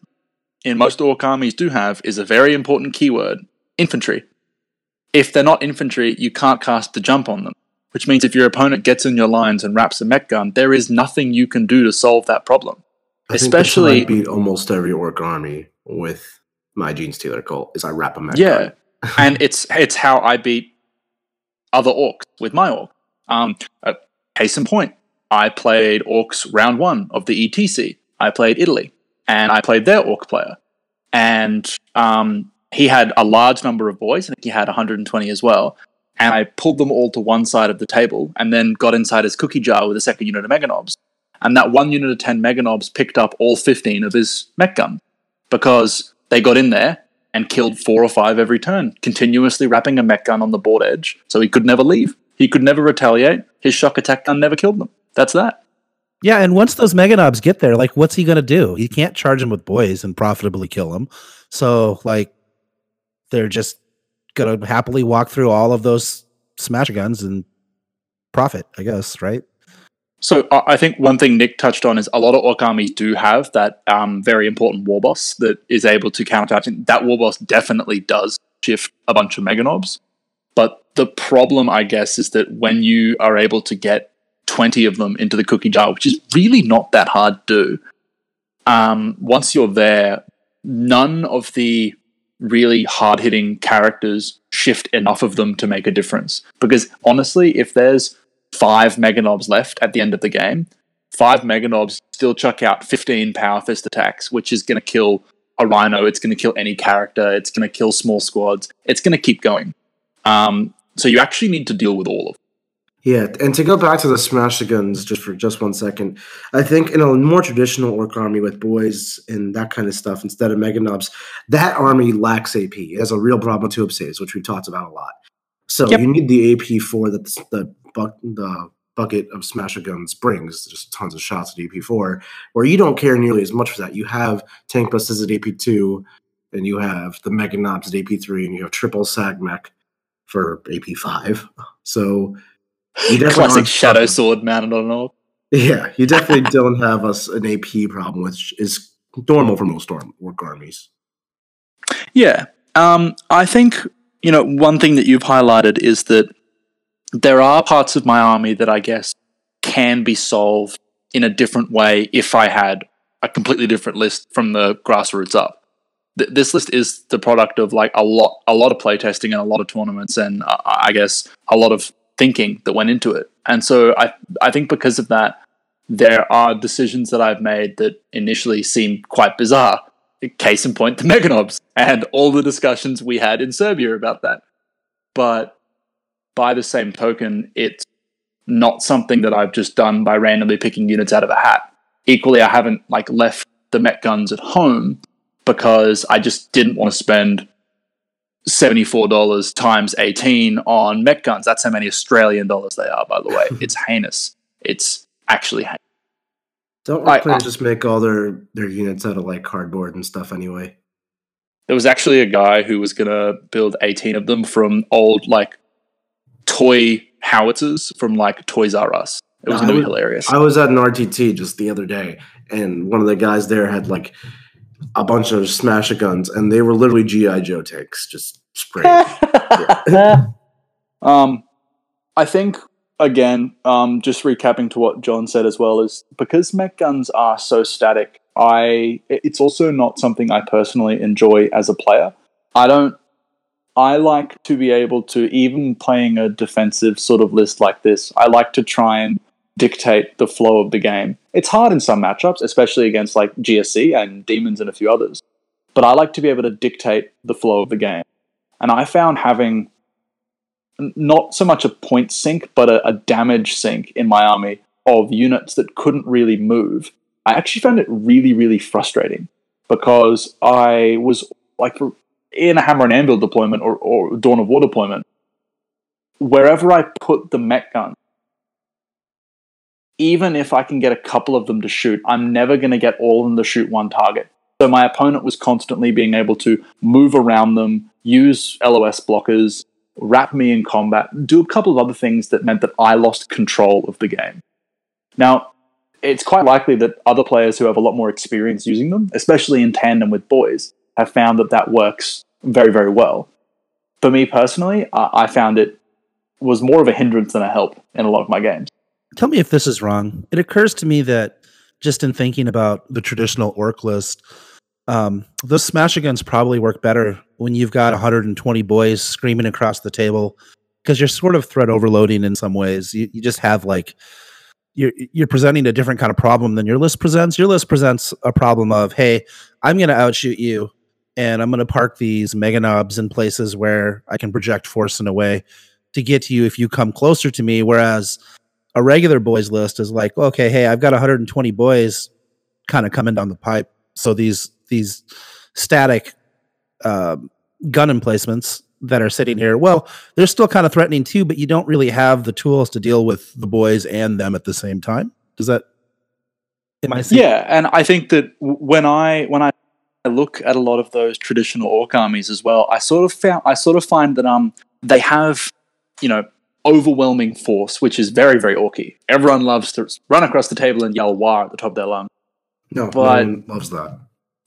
in most orc armies do have is a very important keyword infantry. If they're not infantry, you can't cast the jump on them which means if your opponent gets in your lines and wraps a Mek gun, there is nothing you can do to solve that problem. I Especially beat almost every orc army with my Genestealer cult is I wrap yeah. Yeah, and it's it's how I beat other orcs with my orc. Um, uh, case in point, I played Orcs round one of the ETC. I played Italy, and I played their Orc player, and um, he had a large number of boys. I think he had 120 as well. And I pulled them all to one side of the table, and then got inside his cookie jar with a second unit of Meganobs. And that one unit of 10 Meganobs picked up all 15 of his Mek gun because they got in there and killed four or five every turn, continuously wrapping a Mek gun on the board edge so he could never leave. He could never retaliate. His shock attack gun never killed them. That's that. Yeah, and once those Meganobs get there, like, what's he gonna do? He can't charge them with boys and profitably kill them. So, like, they're just gonna happily walk through all of those smash guns and profit, I guess, right? So I think one thing Nick touched on is a lot of orc armies do have that um, very important war boss that is able to counteract. That war boss definitely does shift a bunch of meganobs, but the problem, I guess, is that when you are able to get twenty of them into the cookie jar, which is really not that hard to do, um, once you're there, none of the really hard hitting characters shift enough of them to make a difference. Because honestly, if there's five Meganobs left at the end of the game, five Meganobs still chuck out 15 Power Fist attacks, which is going to kill a Rhino. It's going to kill any character. It's going to kill small squads. It's going to keep going. Um, so you actually need to deal with all of them. Yeah, and to go back to the smash the guns just for just one second, I think in a more traditional orc army with boys and that kind of stuff instead of mega meganobs, that army lacks AP. It has a real problem with two saves, which we've talked about a lot. So yep. you need the AP four that the buck the bucket of smasher guns brings just tons of shots at AP4, where you don't care nearly as much for that. You have tank buses at AP2, and you have the Meganobs at AP3, and you have triple SAG Mek for AP5. So you classic Shadowsword mounted on an orc. Yeah, you definitely don't have us an AP problem, which is normal for most orc armies. Yeah, um, I think you know one thing that you've highlighted is that there are parts of my army that I guess can be solved in a different way if I had a completely different list from the grassroots up. Th- this list is the product of like a lot, a lot of playtesting and a lot of tournaments, and uh, I guess a lot of thinking that went into it. And so I, I think because of that, there are decisions that I've made that initially seem quite bizarre. Case in point, the Meganobs and all the discussions we had in Serbia about that. But by the same token, it's not something that I've just done by randomly picking units out of a hat. Equally, I haven't like left the Mek guns at home because I just didn't want to spend $74 times 18 on Mek guns. That's how many Australian dollars they are, by the way. it's heinous. It's actually heinous. Don't I, I, just make all their, their units out of like cardboard and stuff anyway? There was actually a guy who was going to build 18 of them from old like toy howitzers from like Toys R Us. It was no, to be hilarious. I was at an RTT just the other day, and one of the guys there had like a bunch of smash guns, and they were literally GI Joe tanks, just sprayed. um, I think again, um, just recapping to what John said as well is because Mek guns are so static. I it's also not something I personally enjoy as a player. I don't I like to be able to, even playing a defensive sort of list like this, I like to try and dictate the flow of the game. It's hard in some matchups, especially against like GSC and Demons and a few others. But I like to be able to dictate the flow of the game. And I found having not so much a point sink, but a, a damage sink in my army of units that couldn't really move. I actually found it really, really frustrating because I was like in a hammer and anvil deployment or, or Dawn of War deployment, wherever I put the Mek gun, even if I can get a couple of them to shoot, I'm never going to get all of them to shoot one target. So my opponent was constantly being able to move around them, use LOS blockers, wrap me in combat, do a couple of other things that meant that I lost control of the game. Now, it's quite likely that other players who have a lot more experience using them, especially in tandem with boys, have found that that works very, very well. For me personally, I found it was more of a hindrance than a help in a lot of my games. Tell me if this is wrong. It occurs to me that just in thinking about the traditional orc list, um, those smash guns probably work better when you've got 120 boys screaming across the table because you're sort of threat overloading in some ways. You, you just have like you're you're presenting a different kind of problem than your list presents. Your list presents a problem of, hey, I'm going to outshoot you, and I'm going to park these Meganobs in places where I can project force in a way to get to you if you come closer to me. Whereas a regular boys list is like, okay, hey, I've got 120 boys kind of coming down the pipe, so these these static uh, gun emplacements that are sitting here, well, they're still kind of threatening too, but you don't really have the tools to deal with the boys and them at the same time. Does that? Am I? Seeing? Yeah, and I think that when I when I look at a lot of those traditional orc armies as well, I sort of found I sort of find that um they have you know overwhelming force, which is very very orky. Everyone loves to run across the table and yell "war" at the top of their lungs. No, but no loves that.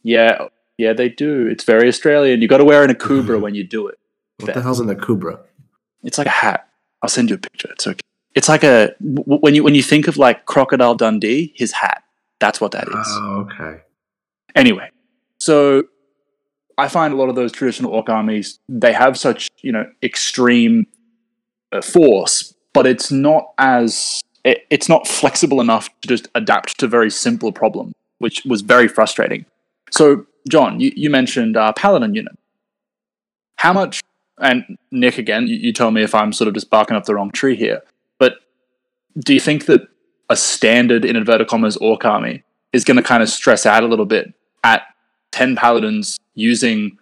Yeah, yeah, they do. It's very Australian. You got to wear an akubra when you do it. What the hell's an akubra? It's like a hat. I'll send you a picture. It's okay. It's like a when you when you think of like Crocodile Dundee, his hat. That's what that is. Oh, okay. Anyway, so I find a lot of those traditional orc armies they have such you know extreme uh, force, but it's not as it, it's not flexible enough to just adapt to very simple problem, which was very frustrating. So, John, you, you mentioned uh, paladin unit. How much and Nick, again, you, you tell me if I'm sort of just barking up the wrong tree here, but do you think that a standard, in inverted commas, orc army is going to kind of stress out a little bit at 10 paladins using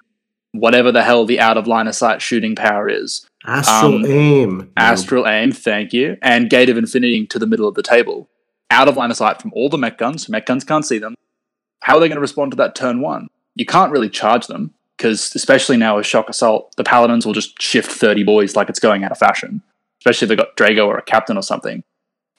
whatever the hell the out of line of sight shooting power is? Astral um, aim. Astral aim, thank you. And Gate of Infinity to the middle of the table. Out of line of sight from all the Mek guns. Mek guns can't see them. How are they going to respond to that turn one? You can't really charge them because especially now with shock assault, the paladins will just shift 30 boys like it's going out of fashion, especially if they've got Draigo or a captain or something.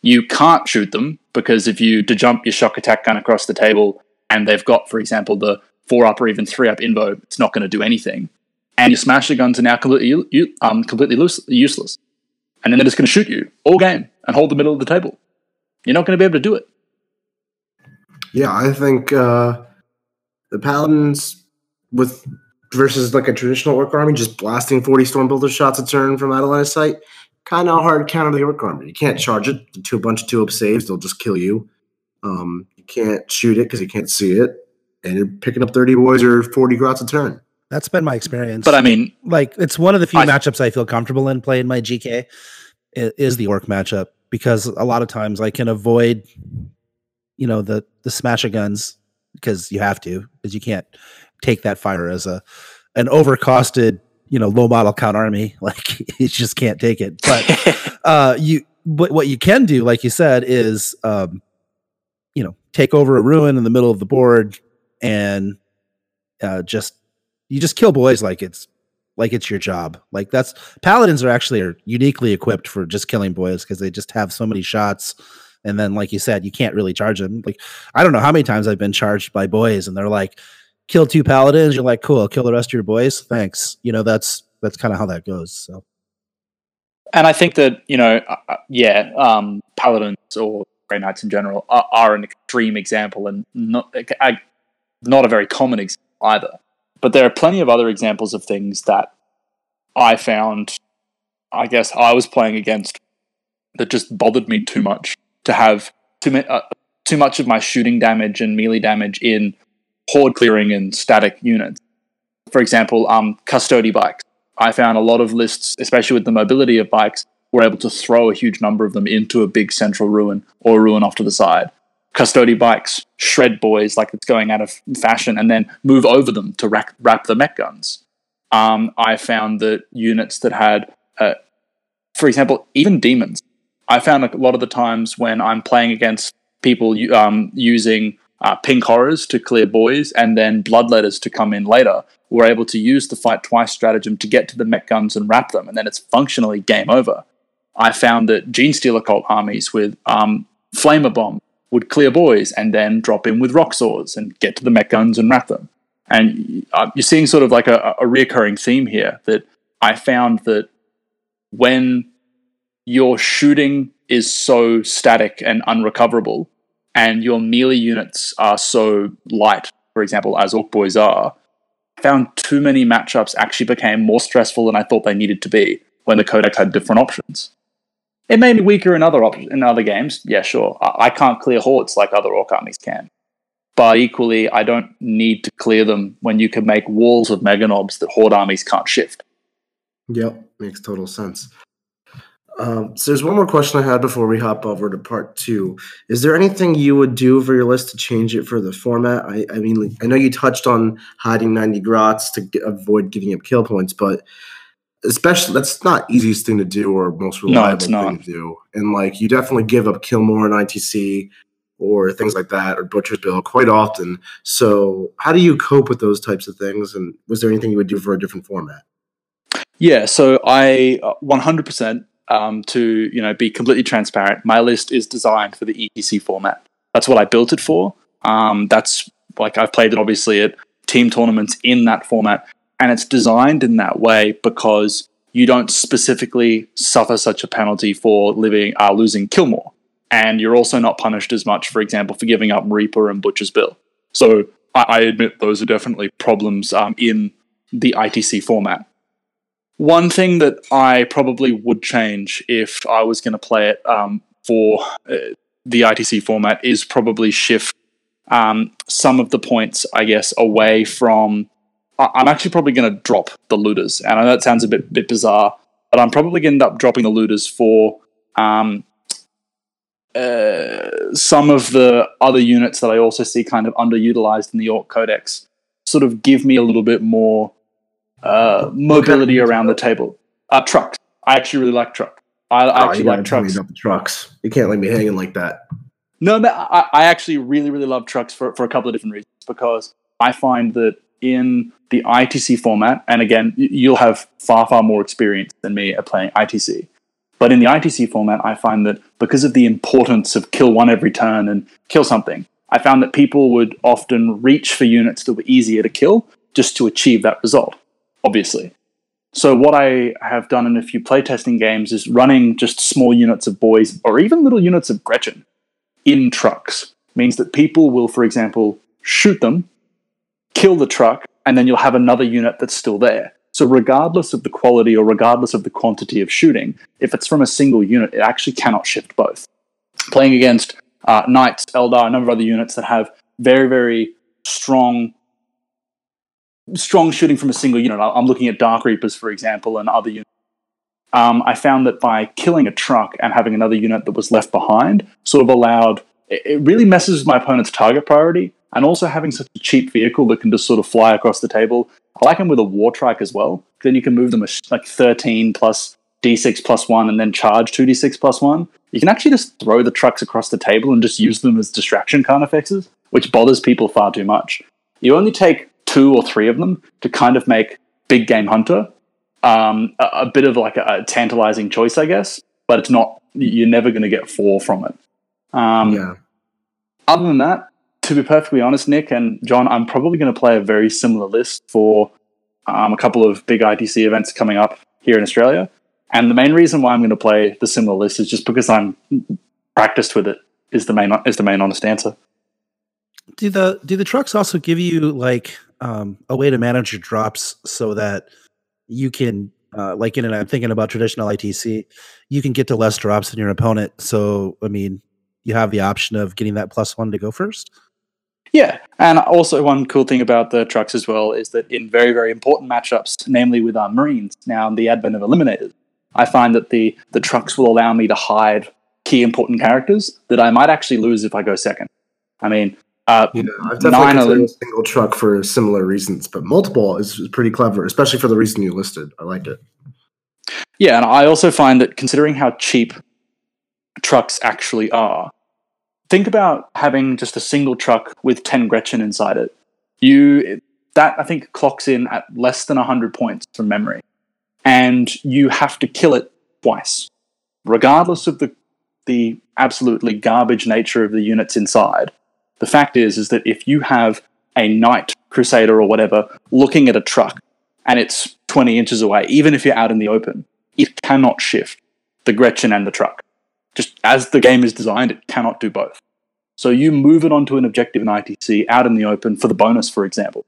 You can't shoot them because if you jump your shock attack gun across the table and they've got, for example, the four up or even three up invo, it's not going to do anything. And your smasher guns are now completely um, completely loose, useless. And then they're just going to shoot you all game and hold the middle of the table. You're not going to be able to do it. Yeah, I think uh, the paladins with versus like a traditional orc army, just blasting 40 storm bolter shots a turn from out of line of sight. Kind of hard counter the orc army. You can't charge it to a bunch of two up saves, they'll just kill you. Um, you can't shoot it because you can't see it. And you're picking up 30 boys or 40 grots a turn. That's been my experience. But I mean, like, it's one of the few I, matchups I feel comfortable in playing my GK is the orc matchup because a lot of times I can avoid, you know, the the smash of guns because you have to because you can't take that fire as a an overcosted you know low model count army. Like you just can't take it. But uh you but what you can do like you said is um you know take over a ruin in the middle of the board and uh just you just kill boys like it's like it's your job. Like that's paladins are actually are uniquely equipped for just killing boys because they just have so many shots and then like you said you can't really charge them like i don't know how many times i've been charged by boys and they're like kill two paladins, you're like, cool, kill the rest of your boys. Thanks. You know, that's that's kind of how that goes. So, and I think that you know, uh, uh, yeah, um, paladins or grey knights in general are, are, an extreme example, and not not a very common example either. But there are plenty of other examples of things that I found. I guess I was playing against that just bothered me too much to have too, uh, too much of my shooting damage and melee damage in horde clearing and static units. For example, um, Custodes bikes. I found a lot of lists, especially with the mobility of bikes, were able to throw a huge number of them into a big central ruin or ruin off to the side. Custodes bikes shred boys like it's going out of fashion and then move over them to rack, wrap the Mek guns. Um, I found that units that had, uh, for example, even demons. I found a lot of the times when I'm playing against people um, using uh, pink horrors to clear boys, and then bloodletters to come in later. We're able to use the fight twice stratagem to get to the Mek guns and wrap them, and then it's functionally game over. I found that Genestealer cult armies with um, Flamer Bomb would clear boys and then drop in with rock swords and get to the Mek guns and wrap them. And uh, you're seeing sort of like a, a reoccurring theme here that I found that when your shooting is so static and unrecoverable, and your melee units are so light, for example, as Orc Boys are, found too many matchups actually became more stressful than I thought they needed to be when the Codex had different options. It made me weaker in other op- in other games. Yeah, sure. I-, I can't clear hordes like other orc armies can. But equally, I don't need to clear them when you can make walls of meganobs that horde armies can't shift. Yep, makes total sense. Um, so there's one more question I had before we hop over to part two. Is there anything you would do for your list to change it for the format? I, I mean, like, I know you touched on hiding 90 grots to avoid giving up kill points, but especially that's not easiest thing to do or most reliable no, thing to do. And like you definitely give up kill more in ITC or things like that or Butcher's Bill quite often. So how do you cope with those types of things? And was there anything you would do for a different format? Yeah, so I 100% uh, um, to you know be completely transparent. My list is designed for the ETC format. That's what I built it for. Um, that's like I've played it obviously at team tournaments in that format, and it's designed in that way because you don't specifically suffer such a penalty for living uh, losing Killmore, and you're also not punished as much, for example, for giving up Reaper and Butcher's Bill. So I, I admit those are definitely problems um, in the ITC format. One thing that I probably would change if I was going to play it um, for uh, the ITC format is probably shift um, some of the points, I guess, away from. I- I'm actually probably going to drop the Lootas, and I know that sounds a bit bit bizarre, but I'm probably going to end up dropping the Lootas for um, uh, some of the other units that I also see kind of underutilized in the Orc Codex. Sort of give me a little bit more uh, mobility around the table. Uh, trucks. I actually really like truck. I, I Oh, actually like trucks. about the trucks. You can't leave me hanging like that. No, but I, I actually really, really love trucks for, for a couple of different reasons. Because I find that in the ITC format, and again, you'll have far, far more experience than me at playing ITC. But in the ITC format, I find that because of the importance of kill one every turn and kill something, I found that people would often reach for units that were easier to kill just to achieve that result, obviously. So what I have done in a few playtesting games is running just small units of boys or even little units of Gretchin in trucks. Means that people will, for example, shoot them, kill the truck, and then you'll have another unit that's still there. So regardless of the quality or regardless of the quantity of shooting, if it's from a single unit, it actually cannot shift both. Playing against uh, Knights, Eldar, a number of other units that have very, very strong strong shooting from a single unit. I'm looking at Dark Reapers, for example, and other units. Um, I found that by killing a truck and having another unit that was left behind, sort of allowed it really messes with my opponent's target priority, and also having such a cheap vehicle that can just sort of fly across the table. I like them with a war trike as well. Then you can move them like 13 plus d6 plus one, and then charge 2d6 plus one. You can actually just throw the trucks across the table and just use them as distraction carnifexes, which bothers people far too much. You only take two or three of them to kind of make Big Game Hunter um, a, a bit of like a, a tantalizing choice, I guess, but it's not, you're never going to get four from it. Um, yeah. Other than that, to be perfectly honest, Nick and John, I'm probably going to play a very similar list for um, a couple of big ITC events coming up here in Australia. And the main reason why I'm going to play the similar list is just because I'm practiced with it. Is the main is the main honest answer. Do the do the trucks also give you like um, a way to manage your drops so that you can uh, like in and I'm thinking about traditional ITC, you can get to less drops than your opponent. So I mean, you have the option of getting that plus one to go first. Yeah, and also one cool thing about the trucks as well is that in very very important matchups, namely with our Marines, now the advent of eliminators, I find that the the trucks will allow me to hide key important characters that I might actually lose if I go second. I mean, uh, Yeah, I've definitely nine considered a single truck for similar reasons, but multiple is, is pretty clever, especially for the reason you listed. I like it. Yeah, and I also find that considering how cheap trucks actually are, think about having just a single truck with 10 Gretchin inside it. You that I think clocks in at less than 100 points from memory. And you have to kill it twice. Regardless of the the absolutely garbage nature of the units inside. The fact is is that if you have a knight crusader or whatever looking at a truck and it's 20 inches away, even if you're out in the open, it cannot shift the Gretchin and the truck. Just as the game is designed, it cannot do both. So you move it onto an objective in ITC out in the open for the bonus, for example.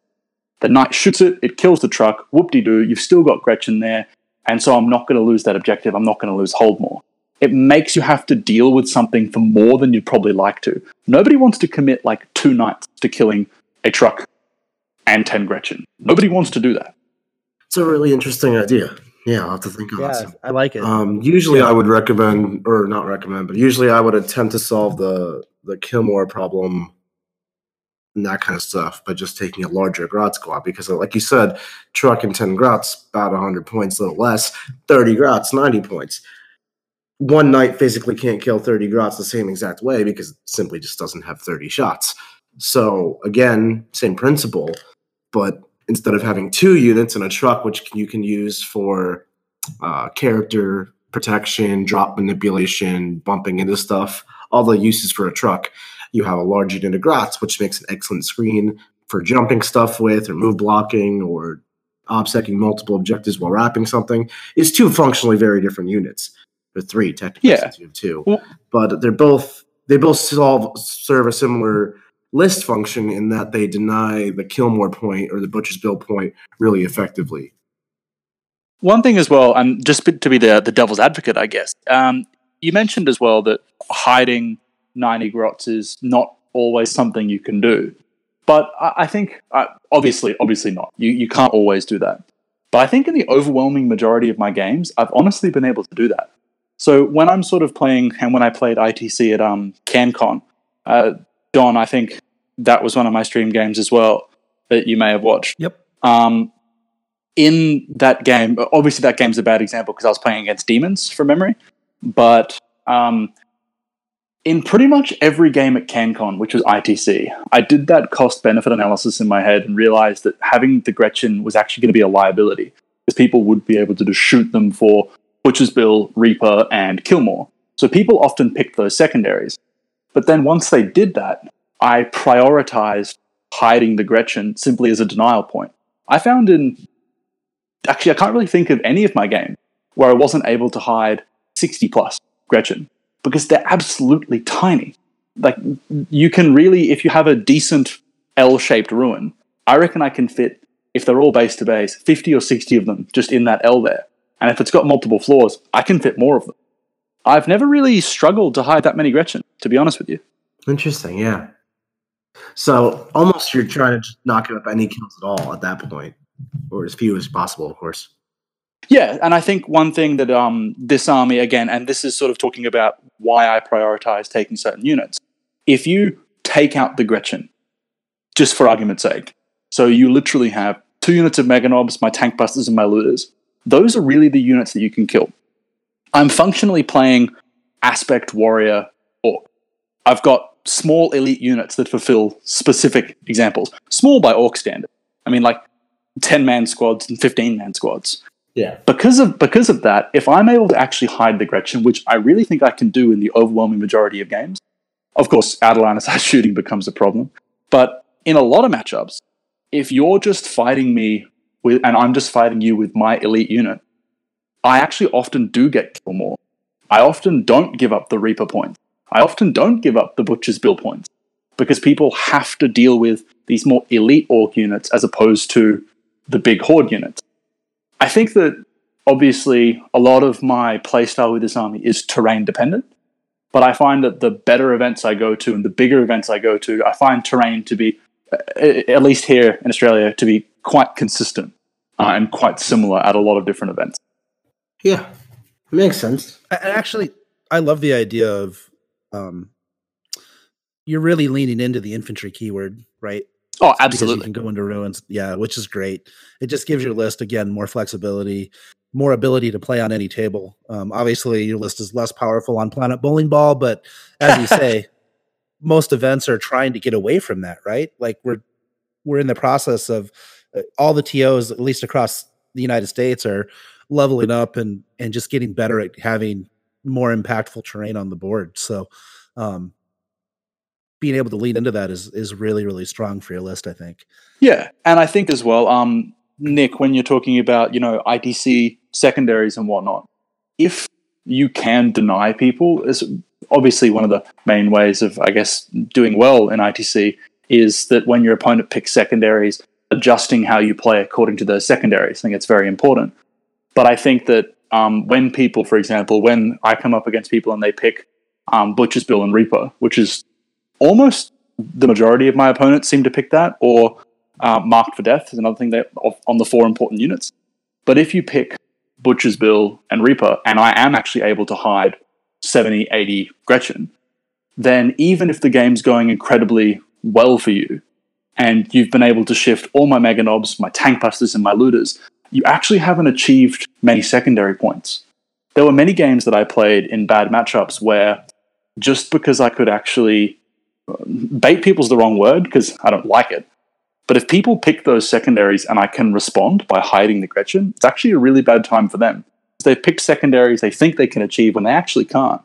The knight shoots it, it kills the truck, whoop de doo, you've still got Gretchin there, and so I'm not going to lose that objective, I'm not going to lose Holdmore. It makes you have to deal with something for more than you'd probably like to. Nobody wants to commit like two knights to killing a truck and 10 Gretchin. Nobody wants to do that. It's a really interesting idea. Yeah, I'll have to think on Yeah, that. I like it. Um, usually, I would recommend, or not recommend, but usually I would attempt to solve the the Killmore problem and that kind of stuff by just taking a larger Grot squad. Because, like you said, truck and ten Grots about hundred points, a little less. Thirty Grots, ninety points. One knight physically can't kill thirty Grots the same exact way because it simply just doesn't have thirty shots. So again, same principle, but instead of having two units in a truck, which you can use for uh, character protection, drop manipulation, bumping into stuff, all the uses for a truck, you have a large unit of Grots, which makes an excellent screen for jumping stuff with, or move blocking, or obsecking multiple objectives while wrapping something. It's two functionally very different units. Or three, technically, Yeah. since you have two. Well- but they're both they both solve serve a similar list function in that they deny the Killmore point or the Butcher's Bill point really effectively. One thing as well, and just to be the, the devil's advocate, I guess, um, you mentioned as well that hiding 90 grots is not always something you can do. But I, I think, uh, obviously, obviously not. You, you can't always do that. But I think in the overwhelming majority of my games, I've honestly been able to do that. So when I'm sort of playing, and when I played ITC at um, CanCon, uh, Don, I think that was one of my stream games as well that you may have watched. Yep. Um, in that game, obviously that game's a bad example because I was playing against demons from memory, but um, in pretty much every game at CanCon, which was ITC, I did that cost benefit analysis in my head and realized that having the Gretchin was actually going to be a liability because people would be able to just shoot them for Butcher's Bill, Reaper, and Kilmore. So people often picked those secondaries. But then once they did that, I prioritized hiding the Gretchin simply as a denial point. I found in actually I can't really think of any of my games where I wasn't able to hide 60 plus Gretchin because they're absolutely tiny. Like you can really if you have a decent L-shaped ruin, I reckon I can fit if they're all base to base, 50 or 60 of them just in that L there. And if it's got multiple floors, I can fit more of them. I've never really struggled to hide that many Gretchin, to be honest with you. Interesting, yeah. So almost you're trying to just not give up any kills at all at that point, or as few as possible, of course. Yeah, and I think one thing that um, this army again, and this is sort of talking about why I prioritize taking certain units. If you take out the Gretchin, just for argument's sake, so you literally have two units of Meganobs, my tank busters, and my looters. Those are really the units that you can kill. I'm functionally playing aspect warrior orc. I've got small elite units that fulfill specific examples. Small by orc standard. I mean, like 10 man squads and 15 man squads Yeah. because of because of that, if I'm able to actually hide the Gretchin, which I really think I can do in the overwhelming majority of games, of course, out of line shooting becomes a problem. But in a lot of matchups, if you're just fighting me with, and I'm just fighting you with my elite unit, I actually often do get kill more. I often don't give up the Reaper points. I often don't give up the Butcher's Bill points because people have to deal with these more elite orc units as opposed to the big horde units. I think that obviously a lot of my playstyle with this army is terrain dependent, but I find that the better events I go to and the bigger events I go to, I find terrain to be, uh, at least here in Australia, to be quite consistent uh, and quite similar at a lot of different events. Yeah. Makes sense. And actually, I love the idea of um, you're really leaning into the infantry keyword, right? Oh, Because absolutely. You can go into ruins, yeah, which is great. It just gives your list again more flexibility, more ability to play on any table. Um, obviously, your list is less powerful on Planet Bowling Ball, but as you say, most events are trying to get away from that, right? Like we're we're in the process of all the tos, at least across the United States, are leveling up and and just getting better at having more impactful terrain on the board. So, um, being able to lean into that is is really really strong for your list. I think. Yeah, and I think as well, um, Nick, when you're talking about you know ITC secondaries and whatnot, if you can deny people, is obviously one of the main ways of I guess doing well in ITC is that when your opponent picks secondaries, adjusting how you play according to those secondaries. I think it's very important. But I think that um, when people, for example, when I come up against people and they pick um, Butcher's Bill and Reaper, which is almost the majority of my opponents seem to pick that, or uh, Marked for Death is another thing that on the four important units. But if you pick Butcher's Bill and Reaper, and I am actually able to hide 70, 80 Gretchin, then even if the game's going incredibly well for you, and you've been able to shift all my Meganobs, my Tank Busters, and my Looters, you actually haven't achieved many secondary points. There were many games that I played in bad matchups where just because I could actually uh, bait people's the wrong word because I don't like it. But if people pick those secondaries and I can respond by hiding the Gretchin, it's actually a really bad time for them. They've picked secondaries they think they can achieve when they actually can't.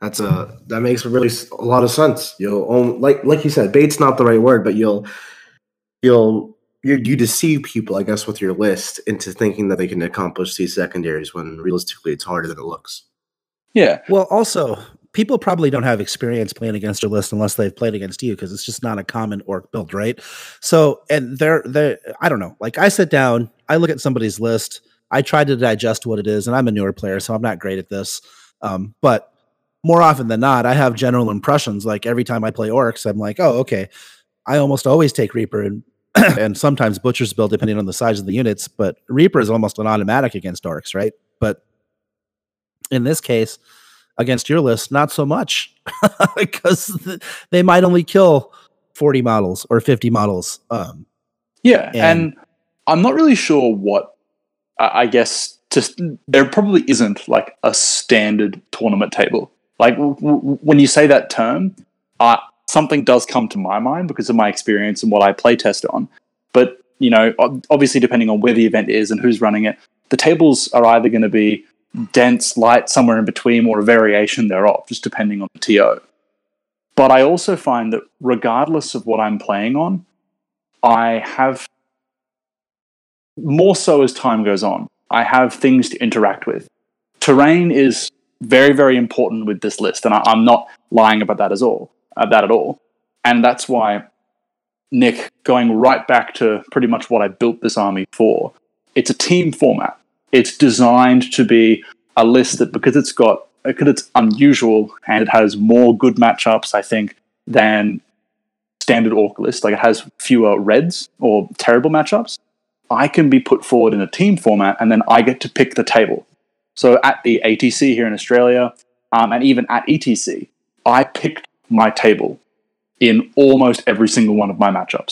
That's a that makes really a lot of sense. You'll own, like like you said, bait's not the right word, but you'll you'll you you deceive people, I guess, with your list into thinking that they can accomplish these secondaries when realistically it's harder than it looks. Yeah. Well, also people probably don't have experience playing against your list unless they've played against you because it's just not a common orc build, right? So, and they're they I don't know. Like I sit down, I look at somebody's list, I try to digest what it is, and I'm a newer player, so I'm not great at this. Um, but more often than not, I have general impressions. Like every time I play orcs, I'm like, oh, okay. I almost always take Reaper and and sometimes Butcher's Bill, depending on the size of the units. But Reaper is almost an automatic against orcs, right? But in this case, against your list, not so much because they might only kill 40 models or 50 models. Um, yeah. And, and, I'm not really sure what, I guess, just there probably isn't like a standard tournament table. Like w- w- when you say that term, something does come to my mind because of my experience and what I play test on. But, you know, obviously, depending on where the event is and who's running it, the tables are either going to be dense, light, somewhere in between, or a variation thereof, just depending on the TO. But I also find that regardless of what I'm playing on, I have more so as time goes on, I have things to interact with. Terrain is very, very important with this list, and I, am not lying about that at all. Uh, that at all, and that's why Nick, going right back to pretty much what I built this army for, it's a team format it's designed to be a list that because it's got because it's unusual and it has more good matchups, I think, than standard orc list. Like it has fewer reds or terrible matchups. I can be put forward in a team format, and then I get to pick the table. So at the ATC here in Australia, um, and even at ETC, I picked my table in almost every single one of my matchups.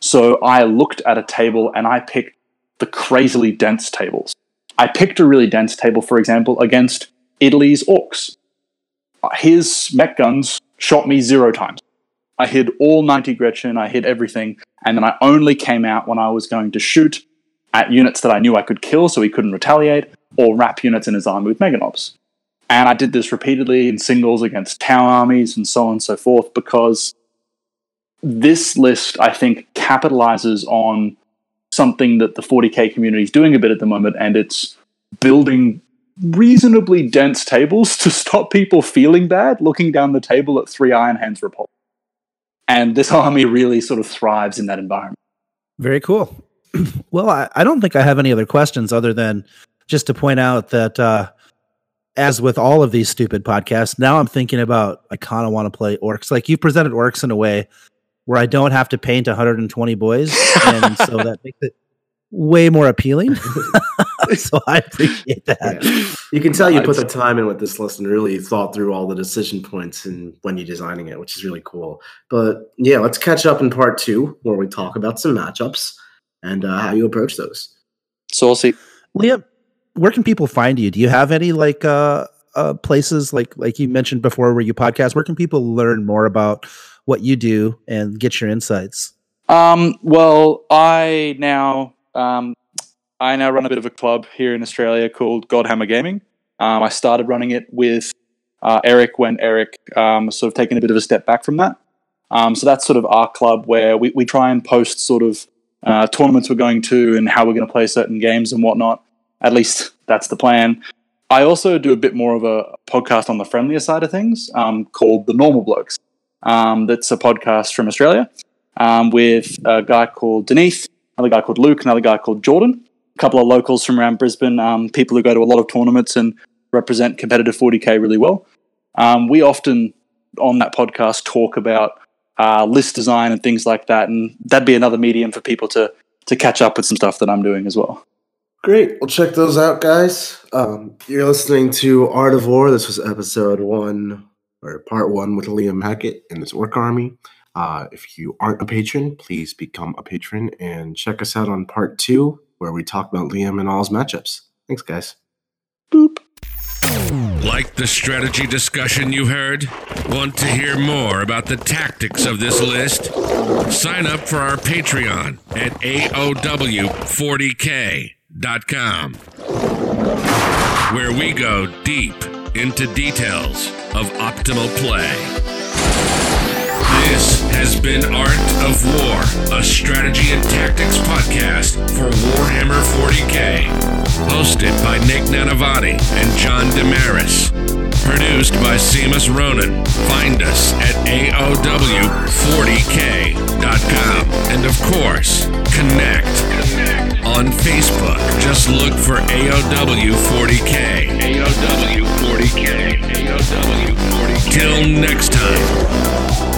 So I looked at a table and I picked the crazily dense tables. I picked a really dense table, for example, against Italy's Orcs. Uh, his Mek guns shot me zero times. I hid all 90 Gretchin, I hid everything, and then I only came out when I was going to shoot at units that I knew I could kill so he couldn't retaliate, or wrap units in his army with Meganobs. And I did this repeatedly in singles against town armies and so on and so forth because this list, I think, capitalizes on something that the 40k community is doing a bit at the moment, and it's building reasonably dense tables to stop people feeling bad looking down the table at three Iron Hands Republic. And this army really sort of thrives in that environment. Very cool. well, I, I, don't think I have any other questions other than just to point out that, uh, as with all of these stupid podcasts, now I'm thinking about I kind of want to play orcs. Like you presented orcs in a way where I don't have to paint 120 boys, and so that makes it way more appealing. so I appreciate that. Yeah. You can tell you put the time in with this list and really thought through all the decision points and when you're designing it, which is really cool. But yeah, let's catch up in part two where we talk about some matchups and uh, how you approach those. Saucy, Liam, where can people find you? Do you have any like uh, uh, places like like you mentioned before where you podcast? Where can people learn more about what you do and get your insights? Um, well, I now um, I now run a bit of a club here in Australia called Godhammer Gaming. Um, I started running it with uh, Eric when Eric um, sort of taken a bit of a step back from that. Um, so that's sort of our club where we, we try and post sort of uh, tournaments we're going to and how we're going to play certain games and whatnot. At least that's the plan. I also do a bit more of a podcast on the friendlier side of things um, called The Normal Blokes. Um, that's a podcast from Australia um, with a guy called Denise, another guy called Luke, another guy called Jordan. a couple of locals from around Brisbane, um, people who go to a lot of tournaments and represent competitive 40k really well. Um, we often on that podcast talk about uh, list design and things like that, and that'd be another medium for people to to catch up with some stuff that I'm doing as well. Great. Well, check those out, guys. Um, you're listening to Art of War. This was episode one or part one with Liam Hackett and his Orc Army. Uh, if you aren't a patron, please become a patron and check us out on part two, where we talk about Liam and all his matchups. Thanks, guys. Boop. Like the strategy discussion you heard? Want to hear more about the tactics of this list? Sign up for our Patreon at AOW40k.com, where we go deep into details of optimal play. This has been Art of War, a strategy and tactics podcast for Warhammer 40k. Hosted by Nick Nanavati and John Damaris. Produced by Seamus Ronan. Find us at AOW40k.com. And of course, connect on Facebook. Just look for AOW40k. AOW40k. AOW40k. Till next time.